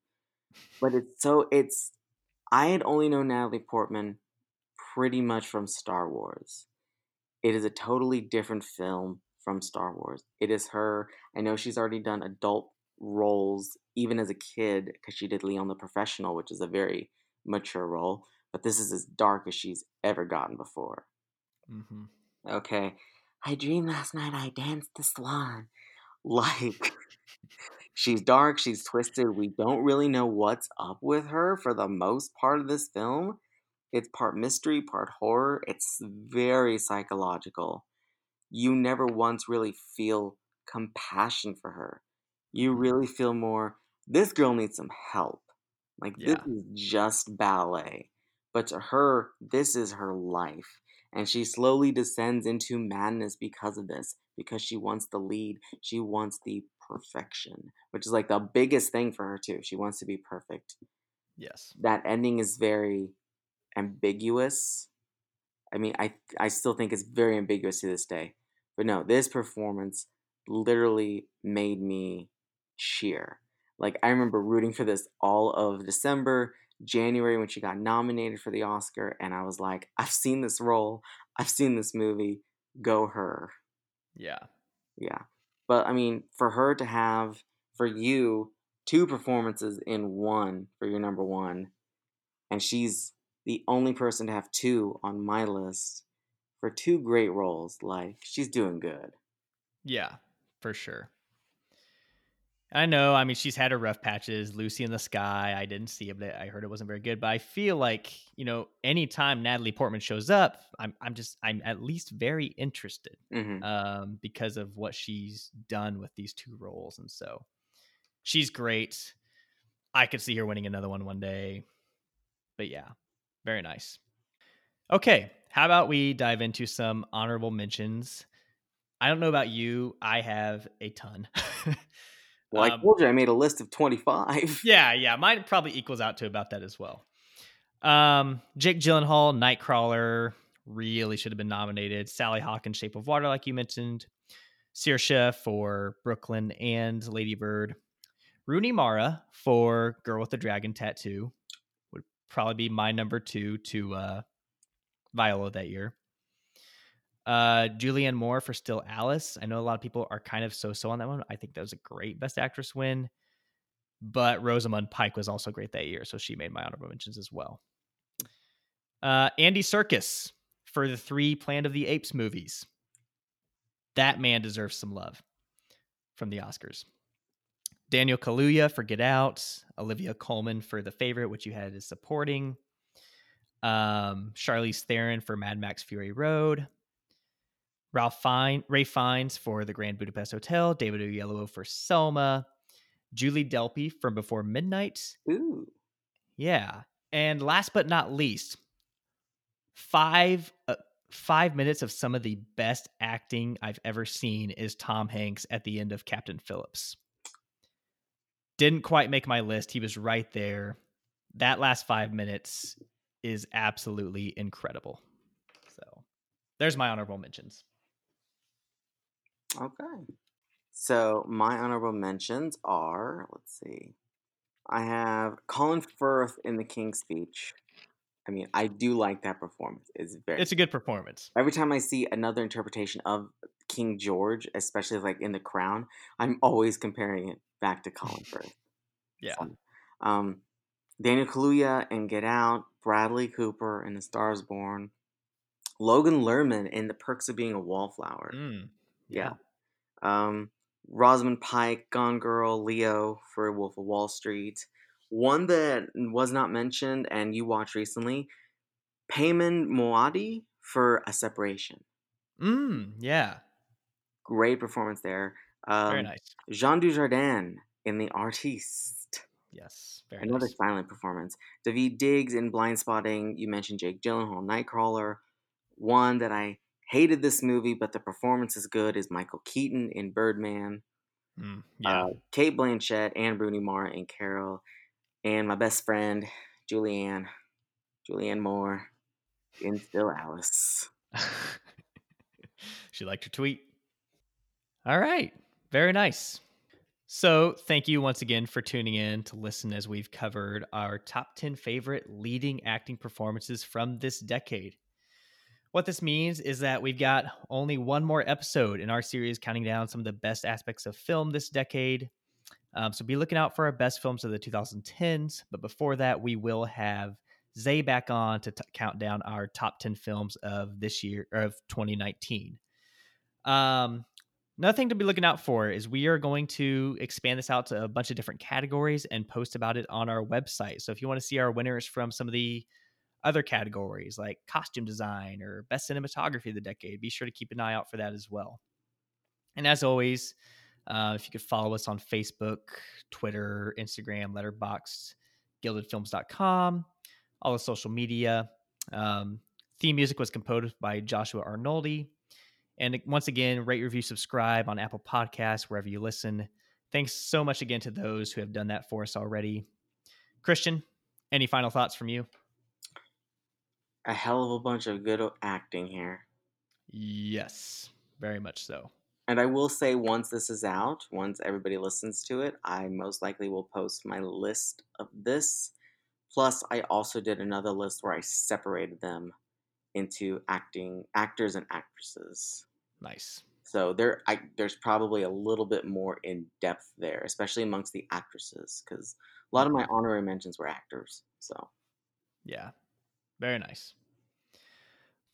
But it's so it's I had only known Natalie Portman pretty much from Star Wars. It is a totally different film from Star Wars. It is her. I know she's already done adult roles even as a kid because she did Leon the Professional, which is a very mature role. But this is as dark as she's ever gotten before. Mm-hmm. Okay. I dreamed last night I danced the swan. Like, she's dark, she's twisted. We don't really know what's up with her for the most part of this film. It's part mystery, part horror. It's very psychological. You never once really feel compassion for her. You really feel more, this girl needs some help. Like, Yeah. this is just ballet. But to her, this is her life. And she slowly descends into madness because of this, because she wants the lead. She wants the perfection, which is like the biggest thing for her, too. She wants to be perfect. Yes. That ending is very ambiguous. I mean, I I still think it's very ambiguous to this day. But no, this performance literally made me cheer. Like I remember rooting for this all of December, January when she got nominated for the Oscar, and I was like, I've seen this role, I've seen this movie, go her. Yeah. Yeah. But I mean, for her to have for you two performances in one for your number one, and she's the only person to have two on my list for two great roles. Like she's doing good. Yeah, for sure. I know. I mean, she's had her rough patches. Lucy in the Sky. I didn't see it, but I heard it wasn't very good. But I feel like you know, anytime Natalie Portman shows up, I'm I'm just I'm at least very interested hmm um, because of what she's done with these two roles, and so she's great. I could see her winning another one one day. But yeah, very nice. Okay, how about we dive into some honorable mentions? I don't know about you. I have a ton. Well, I Um, told you I made a list of twenty five. yeah, yeah, mine probably equals out to about that as well. Um, Jake Gyllenhaal, Nightcrawler, really should have been nominated. Sally Hawkins, Shape of Water, like you mentioned. Saoirse for Brooklyn and Lady Bird. Rooney Mara for Girl with the Dragon Tattoo would probably be my number two to uh, Viola that year. Uh, Julianne Moore for Still Alice. I know a lot of people are kind of so-so on that one. I think that was a great Best Actress win, but Rosamund Pike was also great that year, so she made my honorable mentions as well. Uh, Andy Serkis for the three Planet of the Apes movies. That man deserves some love from the Oscars. Daniel Kaluuya for Get Out. Olivia Colman for The Favorite, which you had as supporting. Um, Charlize Theron for Mad Max Fury Road. Ralph Fine, Ralph Fiennes for The Grand Budapest Hotel. David Oyelowo for Selma. Julie Delpy from Before Midnight. Ooh. Yeah. And last but not least, five uh, five minutes of some of the best acting I've ever seen is Tom Hanks at the end of Captain Phillips. Didn't quite make my list. He was right there. That last five minutes is absolutely incredible. So there's my honorable mentions. Okay. So my honorable mentions are let's see. I have Colin Firth in the King's Speech. I mean, I do like that performance. It's very It's a good performance. every time I see another interpretation of King George, especially like in The Crown, I'm always comparing it back to Colin Firth. Yeah. So, um, Daniel Kaluuya in Get Out, Bradley Cooper in The Stars Born, Logan Lerman in The Perks of Being a Wallflower. Mm, Yeah. Um, Rosamund Pike, Gone Girl, Leo for Wolf of Wall Street. One that was not mentioned and you watched recently, Peyman Moaadi for A Separation. Mm, yeah. Great performance there. Um, Very nice. Jean Dujardin in The Artiste. Yes. Very Another nice. silent performance. Daveed Diggs in Blindspotting. You mentioned Jake Gyllenhaal, Nightcrawler. One that I hated this movie, but the performance is good is Michael Keaton in Birdman. Mm, yeah. Uh, Cate Blanchett and Rooney Mara and Carol. And my best friend, Julianne. Julianne Moore in Still Alice. she liked her tweet. All right. Very nice. So, thank you once again for tuning in to listen as we've covered our top 10 favorite leading acting performances from this decade. What this means is that we've got only one more episode in our series counting down some of the best aspects of film this decade. Um, so be looking out for our best films of the 2010s. But before that, we will have Zay back on to t- count down our top 10 films of this year, of 2019. Um, Another thing to be looking out for is we are going to expand this out to a bunch of different categories and post about it on our website. So if you want to see our winners from some of the other categories like costume design or best cinematography of the decade, be sure to keep an eye out for that as well. And as always, uh, if you could follow us on Facebook, Twitter, Instagram, Letterboxd, gildedfilms.com, all the social media. Um, theme music was composed by Joshua Arnoldi. And once again, rate, review, subscribe on Apple Podcasts, wherever you listen. Thanks so much again to those who have done that for us already. Christian, any final thoughts from you? A hell of a bunch of good acting here. Yes, very much so. And I will say, once this is out, once everybody listens to it, I most likely will post my list of this. Plus, I also did another list where I separated them into acting actors and actresses. Nice. So there, I, there's probably a little bit more in depth there, especially amongst the actresses, because a lot of my mm-hmm. honorary mentions were actors. So, yeah, very nice.